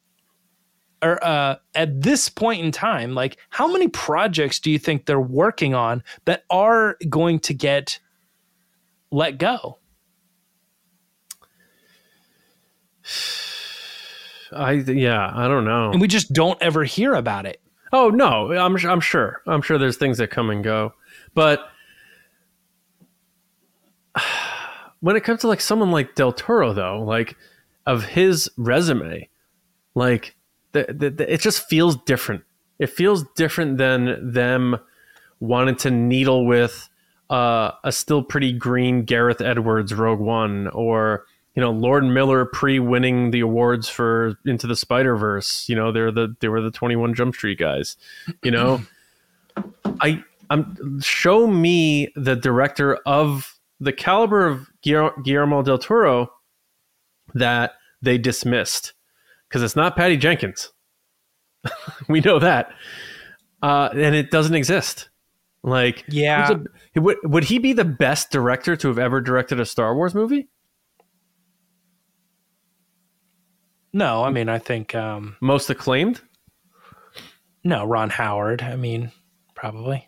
or uh, at this point in time, like how many projects do you think they're working on that are going to get let go? (sighs) I yeah. I don't know. And we just don't ever hear about it. Oh no, I'm I'm sure. I'm sure there's things that come and go, but (sighs) when it comes to like someone like Del Toro, though, like of his resume, like the, the, the, it just feels different. It feels different than them wanting to needle with uh, a still pretty green Gareth Edwards Rogue One or you know Lord Miller pre-winning the awards for Into the Spider Verse. You know they're the they were the Twenty One Jump Street guys. You know, (clears throat) I I'm show me the director of the caliber of Guillermo del Toro that they dismissed because it's not Patty Jenkins. (laughs) we know that, uh, and it doesn't exist. Like, Yeah. a- would would he be the best director to have ever directed a Star Wars movie? No, I mean, I think um, Most acclaimed, no, Ron Howard. I mean, probably.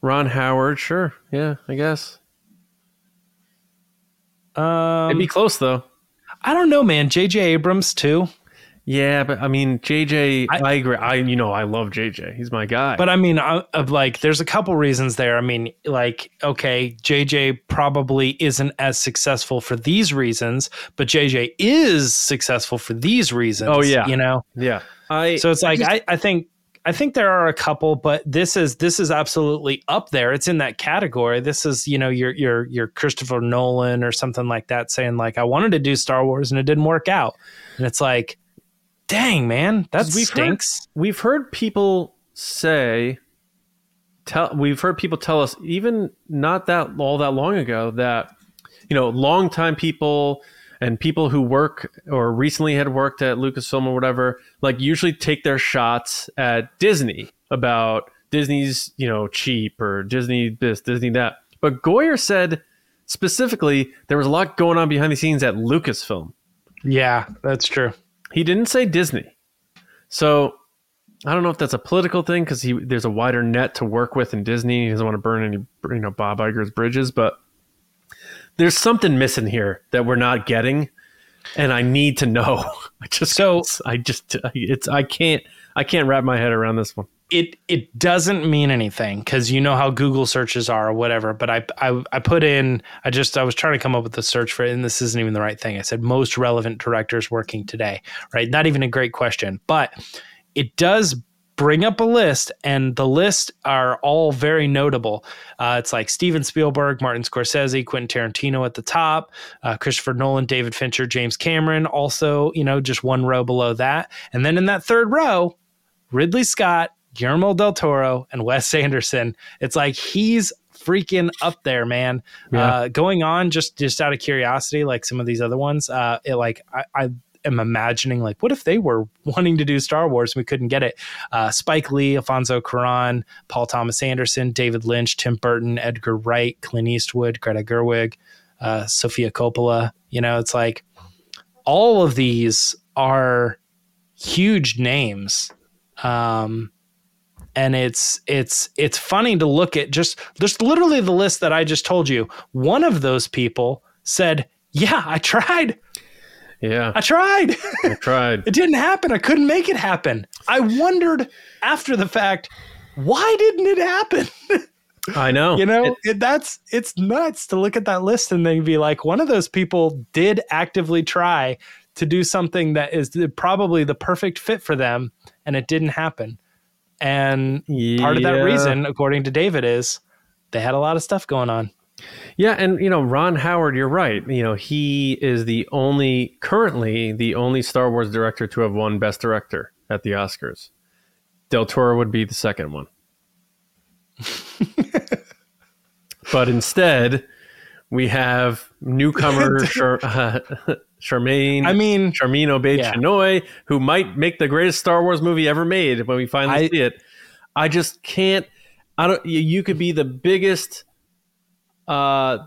Ron Howard. Sure, yeah, I guess Um, it'd be close though. I don't know, man. J.J. Abrams too. Yeah, but I mean, JJ, I, I- agree. I you know I love JJ. He's my guy. But I mean, I, of like, there's a couple reasons there. I mean, like, okay, JJ probably isn't as successful for these reasons, but JJ is successful for these reasons. Oh, yeah. you know. yeah, I So it's like just- I, I think I think there are a couple, but this is this is absolutely up there. It's in that category. This is you know your your your Christopher Nolan or something like that saying like I wanted to do Star Wars and it didn't work out, and it's like, dang man, that We've heard- stinks. we've heard people say tell we've heard people tell us even not that all that long ago that you know longtime people and people who work or recently had worked at Lucasfilm or whatever like usually take their shots at Disney about Disney's you know cheap or Disney this Disney that but Goyer said specifically there was a lot going on behind the scenes at Lucasfilm Yeah, that's true. He didn't say Disney. So I don't know if that's a political thing because he there's a wider net to work with in Disney. He doesn't want to burn any you know Bob Iger's bridges, but there's something missing here that we're not getting, and I need to know. (laughs) I just So- I just it's I can't I can't wrap my head around this one. it it doesn't mean anything because you know how Google searches are or whatever. But I, I I put in I just I was trying to come up with a search for it, and this isn't even the right thing. I said most relevant directors working today, right? Not even a great question, but it does bring up a list, and the list are all very notable. Uh, it's like Steven Spielberg, Martin Scorsese, Quentin Tarantino at the top, uh, Christopher Nolan, David Fincher, James Cameron, also you know just one row below that, and then in that third row. Ridley Scott, Guillermo del Toro, and Wes Anderson. It's like he's freaking up there, man. Yeah. Uh, going on just just out of curiosity, like some of these other ones, uh, it, like I, I am imagining like what if they were wanting to do Star Wars and we couldn't get it? Uh, Spike Lee, Alfonso Cuarón, Paul Thomas Anderson, David Lynch, Tim Burton, Edgar Wright, Clint Eastwood, Greta Gerwig, uh, Sofia Coppola. You know, it's like all of these are huge names um and it's it's it's funny to look at just just literally the list that i just told you. One of those people said yeah i tried. Yeah, i tried. I tried. (laughs) it didn't happen. I couldn't make it happen. I wondered after the fact why didn't it happen? (laughs) I know. You know, It- it, that's it's nuts to look at that list and then be like, one of those people did actively try to do something that is probably the perfect fit for them, and it didn't happen. And part of that reason, according to David, is they had a lot of stuff going on. Yeah, and you know, Ron Howard, you're right. You know, he is the only currently the only Star Wars director to have won Best Director at the Oscars. Del Toro would be the second one. (laughs) but instead, we have newcomer (laughs) uh, (laughs) Charmaine. I mean, Sharmeen Obaid Yeah. Chinoy, who might make the greatest Star Wars movie ever made when we finally I- see it. I just can't. I don't. You, you could be the biggest uh,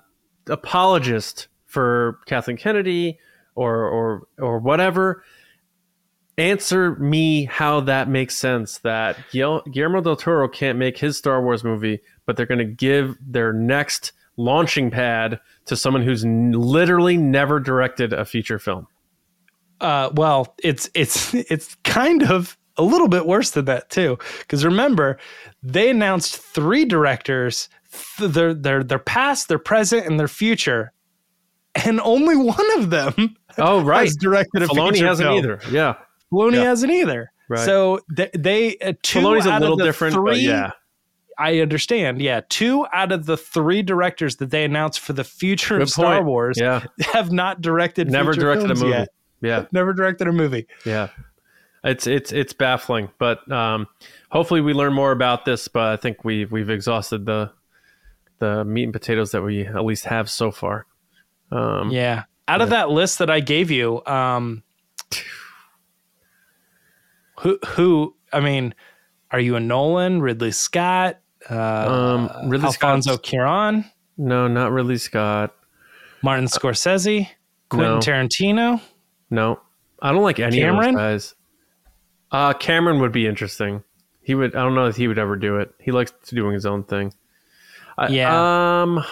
apologist for Kathleen Kennedy or or or whatever. Answer me how that makes sense. That Guillermo del Toro can't make his Star Wars movie, but they're going to give their next launching pad to someone who's n- literally never directed a feature film. uh, well, it's it's (laughs) it's kind of a little bit worse than that too. Because remember, they announced three directors, th- their their their past, their present, and their future, and only one of them (laughs) Oh, right. has directed a Filoni feature hasn't film. either. Yeah. Filoni Yeah. hasn't either. Right. So they, they uh, two Filoni's a out little of the different, Three, but yeah. I understand. Yeah, two out of the three directors that they announced for the future of Good Star point. Wars Yeah. have not directed. Never directed a movie. Yet. Yeah. (laughs) Never directed a movie. Yeah. It's it's it's baffling, but um, hopefully we learn more about this. But I think we we've exhausted the the meat and potatoes that we at least have so far. Um, Yeah. Out of that list that I gave you, um, who who I mean, are you a Nolan, Ridley Scott, uh, Um, Ridley Alfonso Scott's- Cuarón, No, not Ridley Scott. Martin Scorsese, Quentin no. Tarantino? No, I don't like any Cameron? of those guys. Uh, Cameron would be interesting. He would. I don't know if he would ever do it. He likes doing his own thing. I- Yeah. Um.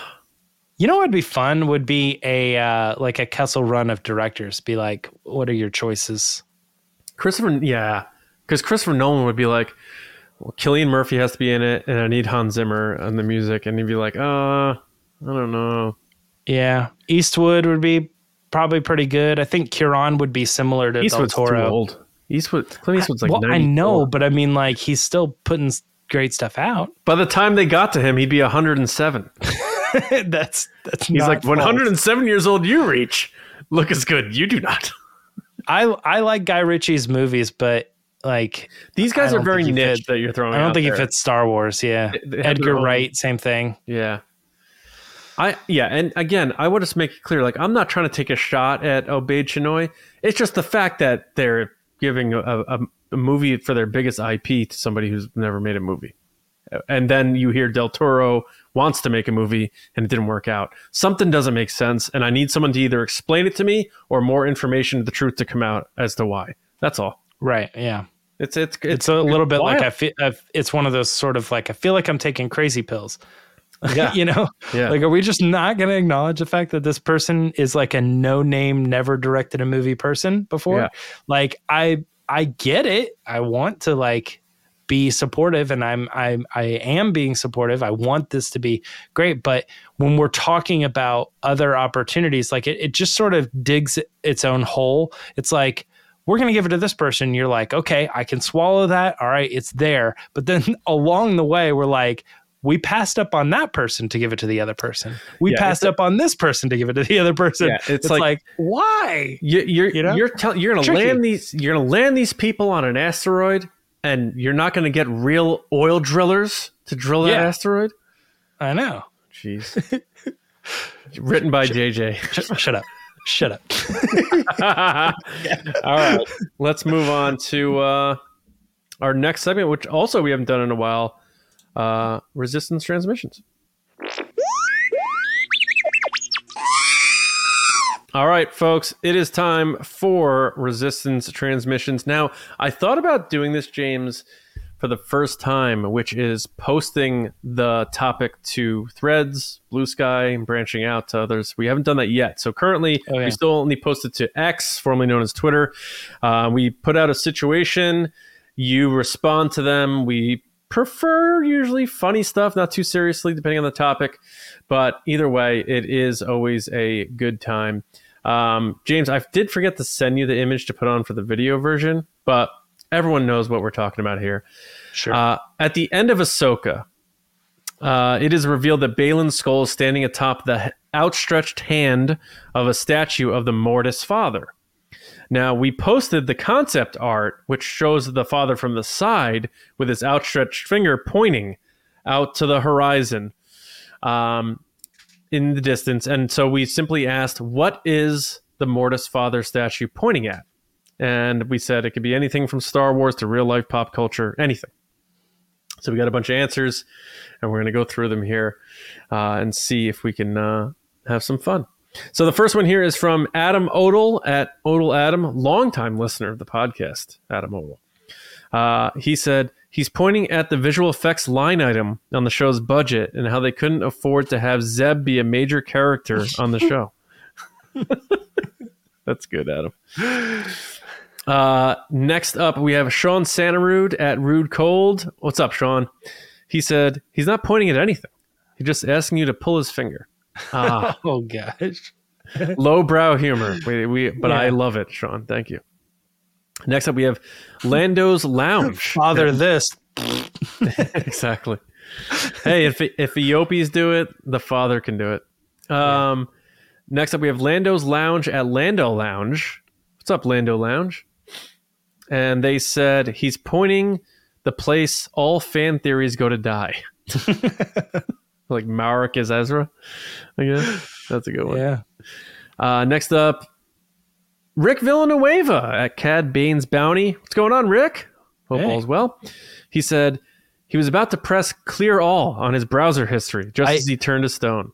You know what would be fun would be a uh, like a Kessel run of directors. Be like, what are your choices? Christopher, yeah, because Christopher Nolan would be like, well, Cillian Murphy has to be in it, and I need Hans Zimmer on the music, and he'd be like, uh, I don't know. Yeah, Eastwood would be probably pretty good. I think Cuarón would be similar to Eastwood's Del too old. Eastwood, Clint Eastwood's like well, I know, but I mean, like he's still putting great stuff out. By the time they got to him, he'd be 107. (laughs) that's that's He's like, false. 107 years old, you reach. Look as good. You do not. I I like Guy Ritchie's movies, but like These guys are very niche fits- that you're throwing I don't think there. he fits Star Wars. Yeah, They- they Edgar own- Wright, same thing. Yeah. I yeah, and again, I would just make it clear, like I'm not trying to take a shot at Obaid-Chinoy. It's just the fact that they're giving a, a, a movie for their biggest IP to somebody who's never made a movie, and then you hear Del Toro wants to make a movie and it didn't work out. Something doesn't make sense, and I need someone to either explain it to me or more information, the truth to come out as to why. That's all. Right. Yeah. It's it's it's, It's a little bit like. I feel. It's one of those sort of like I feel like I'm taking crazy pills. (laughs) Yeah. you know. Yeah. Like, are we just not going to acknowledge the fact that this person is like a no name, never directed a movie person before? Yeah. Like, I I get it. I want to like be supportive, and I'm I'm I am being supportive. I want this to be great, but when we're talking about other opportunities, like it, it just sort of digs its own hole. It's like we're going to give it to this person. You're like, okay, I can swallow that. All right, it's there. But then (laughs) along the way, we're like, we passed up on that person to give it to the other person. We Yeah, passed up on this person to give it to the other person. Yeah, it's it's, like- like, why? You, you're You know? you're tell, you're gonna Tricky. land these you're gonna land these people on an asteroid, and you're not gonna get real oil drillers to drill that Yeah. asteroid. I know. Jeez. (laughs) Written by JJ. Sh- (laughs) Shut up. Shut up. (laughs) All right, let's move on to uh, our next segment, which also we haven't done in a while. Uh, resistance transmissions. All right, folks, it is time for resistance transmissions. Now, I thought about doing this, James, for the first time, which is posting the topic to threads, Bluesky, and branching out to others. We haven't done that yet. So currently, Oh, yeah. we still only posted to X, formerly known as Twitter. Uh, we put out a situation, you respond to them, we prefer usually funny stuff, not too seriously, depending on the topic. But either way, it is always a good time. Um, James, I did forget to send you the image to put on for the video version, but everyone knows what we're talking about here. Sure. Uh, at the end of Ahsoka, uh, it is revealed that Baylan Skoll is standing atop the outstretched hand of a statue of the Mortis father. Now, we posted the concept art, which shows the father from the side with his outstretched finger pointing out to the horizon um, in the distance. And so we simply asked, what is the Mortis father statue pointing at? And we said it could be anything from Star Wars to real life pop culture, anything. So we got a bunch of answers, and we're going to go through them here uh, and see if we can uh, have some fun. So the first one here is from Adam Odell at Odell Adam, longtime listener of the podcast. Adam Odell. Uh, he said he's pointing at the visual effects line item on the show's budget and how they couldn't afford to have Zeb be a major character on the show. (laughs) (laughs) That's good, Adam. (laughs) Uh, next up, we have Sean Santarude at Rude Cold. What's up, Sean? He said he's not pointing at anything. He's just asking you to pull his finger. Ah, (laughs) oh gosh. (laughs) lowbrow humor. We, we, but I love it, Sean. Thank you. Next up, we have Lando's Lounge. (laughs) Father, this. exactly. Hey, if if Eopies do it, the father can do it. Um, next up, we have Lando's Lounge at Lando Lounge. What's up, Lando Lounge? And they said he's pointing the place all fan theories go to die. (laughs) like Marrok is Ezra. I guess that's a good one. Yeah. Uh, next up, Rick Villanueva at Cad Bane's Bounty. What's going on, Rick? Hope Hey. all's well. He said he was about to press clear all on his browser history just I- as he turned to stone.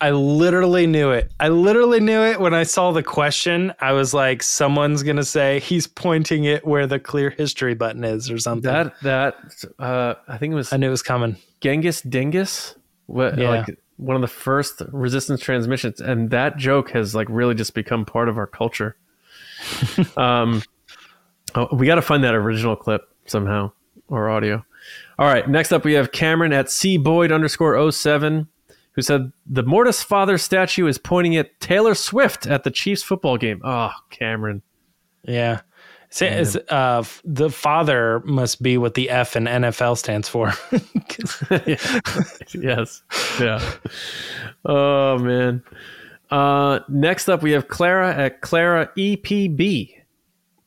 I literally knew it. I literally knew it when I saw the question. I was like, someone's gonna say he's pointing it where the clear history button is or something. That that uh, I think it was I knew it was coming. Genghis Dingus, what, Yeah. like one of the first resistance transmissions, and that joke has like really just become part of our culture. (laughs) um, oh, we got to find that original clip somehow or audio. All right, next up we have Cameron at C Boyd underscore 07, who said the Mortis father statue is pointing at Taylor Swift at the Chiefs football game. Oh, Cameron. Yeah. It's, uh, the father must be what the F in NFL stands for. (laughs) yes. Yeah. Oh man. Uh, next up, we have Clara at Clara EPB.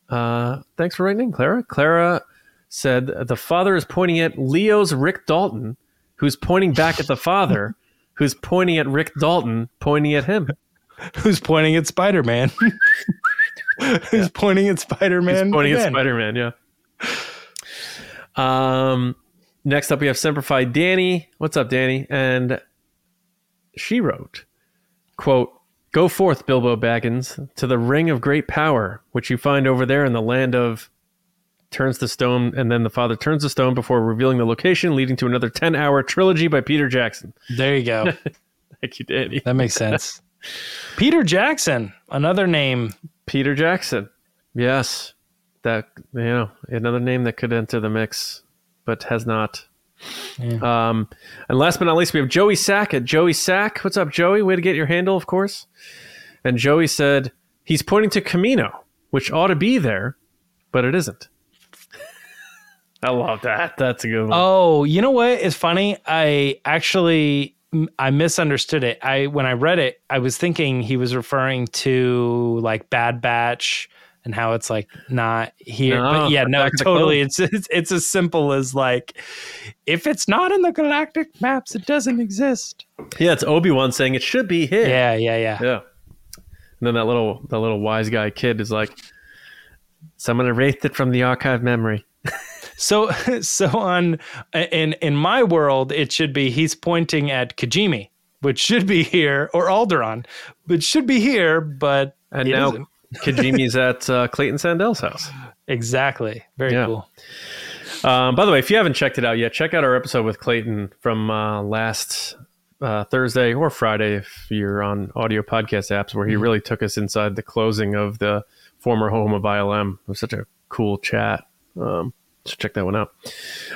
Uh, thanks for writing in, Clara. Clara said the father is pointing at Leo's Rick Dalton, who's pointing back at the father, (laughs) who's pointing at Rick Dalton, pointing at him. (laughs) Who's pointing at Spider Man? (laughs) Who's pointing at Spider Man? pointing at Spider Man. Yeah. Um. Next up, we have Semperfi Danny. What's up, Danny? And she wrote, "Quote: Go forth, Bilbo Baggins, to the ring of great power, which you find over there in the land of." Turns the stone, and then the father turns the stone before revealing the location, leading to another ten-hour trilogy by Peter Jackson. There you go. (laughs) Thank you, Danny. That makes sense. Peter Jackson, another name. Peter Jackson. Yes. That you know, another name that could enter the mix, but has not. Um, and last but not least, we have Joey Sack at Joey Sack. What's up, Joey? Way to get your handle, of course. And Joey said he's pointing to Kamino, which ought to be there, but it isn't. I love that. That's a good one. Oh, you know what? It's funny? I actually I misunderstood it. I when I read it, I was thinking he was referring to like Bad Batch and how it's like not here. No, but yeah, no, Attack of the totally. It's, it's it's as simple as like if it's not in the galactic maps, it doesn't exist. Yeah, it's Obi Wan saying it should be here. Yeah, yeah, yeah. Yeah. And then that little that little wise guy kid is like, someone erased it from the archive memory. So (laughs) so on in in my world, it should be he's pointing at Kijimi, which should be here, or Alderaan, which should be here, but And now isn't. (laughs) Kijimi's at uh, Clayton Sandell's house. exactly very Yeah. cool. Um, by the way, if you haven't checked it out yet, check out our episode with Clayton from uh, last uh, Thursday or Friday if you're on audio podcast apps, where he Mm-hmm. really took us inside the closing of the former home of ILM. It was such a cool chat. Um, So check that one out.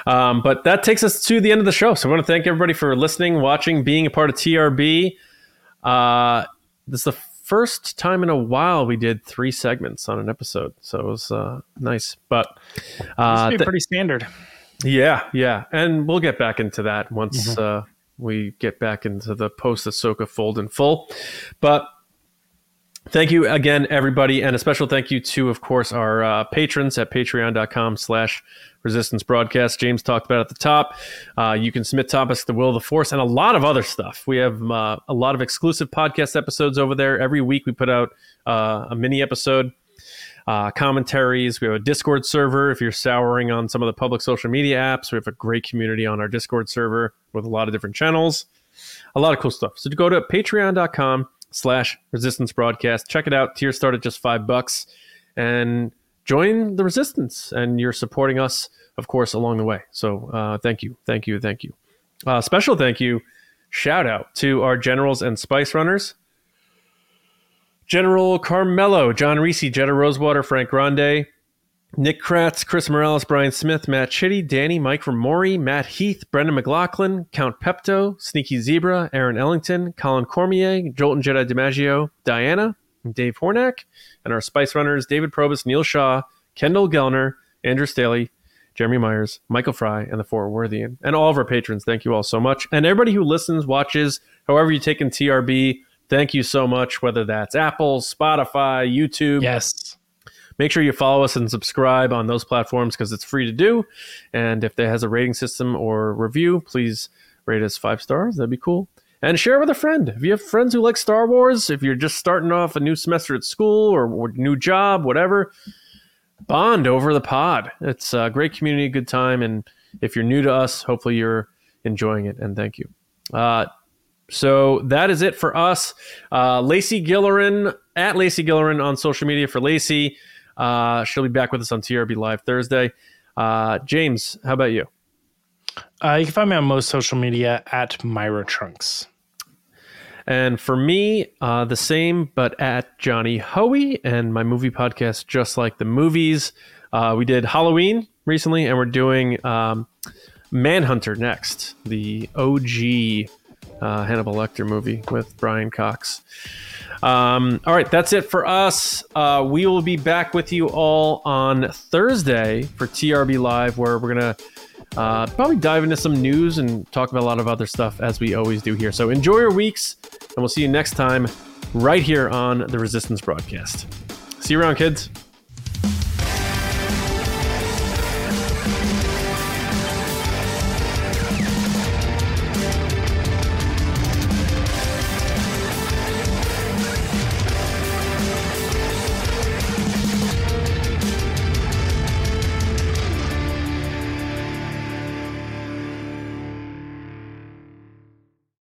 Um, but that takes us to the end of the show. So I want to thank everybody for listening, watching, being a part of TRB. Uh, this is the first time in a while we did three segments on an episode, so it was uh, nice. But uh, th- pretty standard. yeah, yeah, and we'll get back into that once uh, we get back into the post Ahsoka fold in full. But thank you again, everybody, and a special thank you to, of course, our uh, patrons at Patreon.com/slash Resistance Broadcast. James talked about at the top. Uh, you can submit topics to the Will of the Force and a lot of other stuff. We have uh, a lot of exclusive podcast episodes over there. Every week we put out uh, a mini episode uh, commentaries. We have a Discord server. If you're souring on some of the public social media apps, we have a great community on our Discord server with a lot of different channels. A lot of cool stuff. So to go to patreon.com slash resistance broadcast. Check it out. Tier start at just five bucks and join the resistance. And you're supporting us, of course, along the way. So uh, thank you. Thank you. Thank you. Uh, special thank you. Shout out to our generals and spice runners. General Carmelo, John Reese, Jetta Rosewater, Frank Grande, Nick Kratz, Chris Morales, Brian Smith, Matt Chitty, Danny, Mike Ramori, Matt Heath, Brendan McLaughlin, Count Pepto, Sneaky Zebra, Aaron Ellington, Colin Cormier, Jolton Jedi DiMaggio, Diana, Dave Hornack, and our Spice Runners, David Probus, Neil Shaw, Kendall Gellner, Andrew Staley, Jeremy Myers, Michael Fry, and the Four Worthian. And all of our patrons, thank you all so much. And everybody who listens, watches, however you take in TRB, thank you so much, whether that's Apple, Spotify, YouTube. Yes. Make sure you follow us and subscribe on those platforms because it's free to do. And if there has a rating system or review, please rate us five stars. That'd be cool. And share with a friend. If you have friends who like Star Wars, if you're just starting off a new semester at school or, or new job, whatever, bond over the pod. It's a great community, good time. And if you're new to us, hopefully you're enjoying it. And thank you. Uh, so that is it for us. Uh, Lacey Gillerin at Lacey Gillerin on social media for Lacey. Uh, she'll be back with us on TRB Live Thursday. Uh, James, how about you? Uh, you can find me on most social media at Myra Trunks. And for me, uh, the same, but at Johnny Hoey and my movie podcast, Just Like the Movies. Uh, we did Halloween recently, and we're doing um, Manhunter next, the OG uh, Hannibal Lecter movie with Brian Cox. Um, all right, that's it for us. Uh, we will be back with you all on Thursday for TRB Live, where we're going to uh, probably dive into some news and talk about a lot of other stuff as we always do here. So enjoy your weeks, and we'll see you next time right here on the Resistance broadcast. See you around, kids.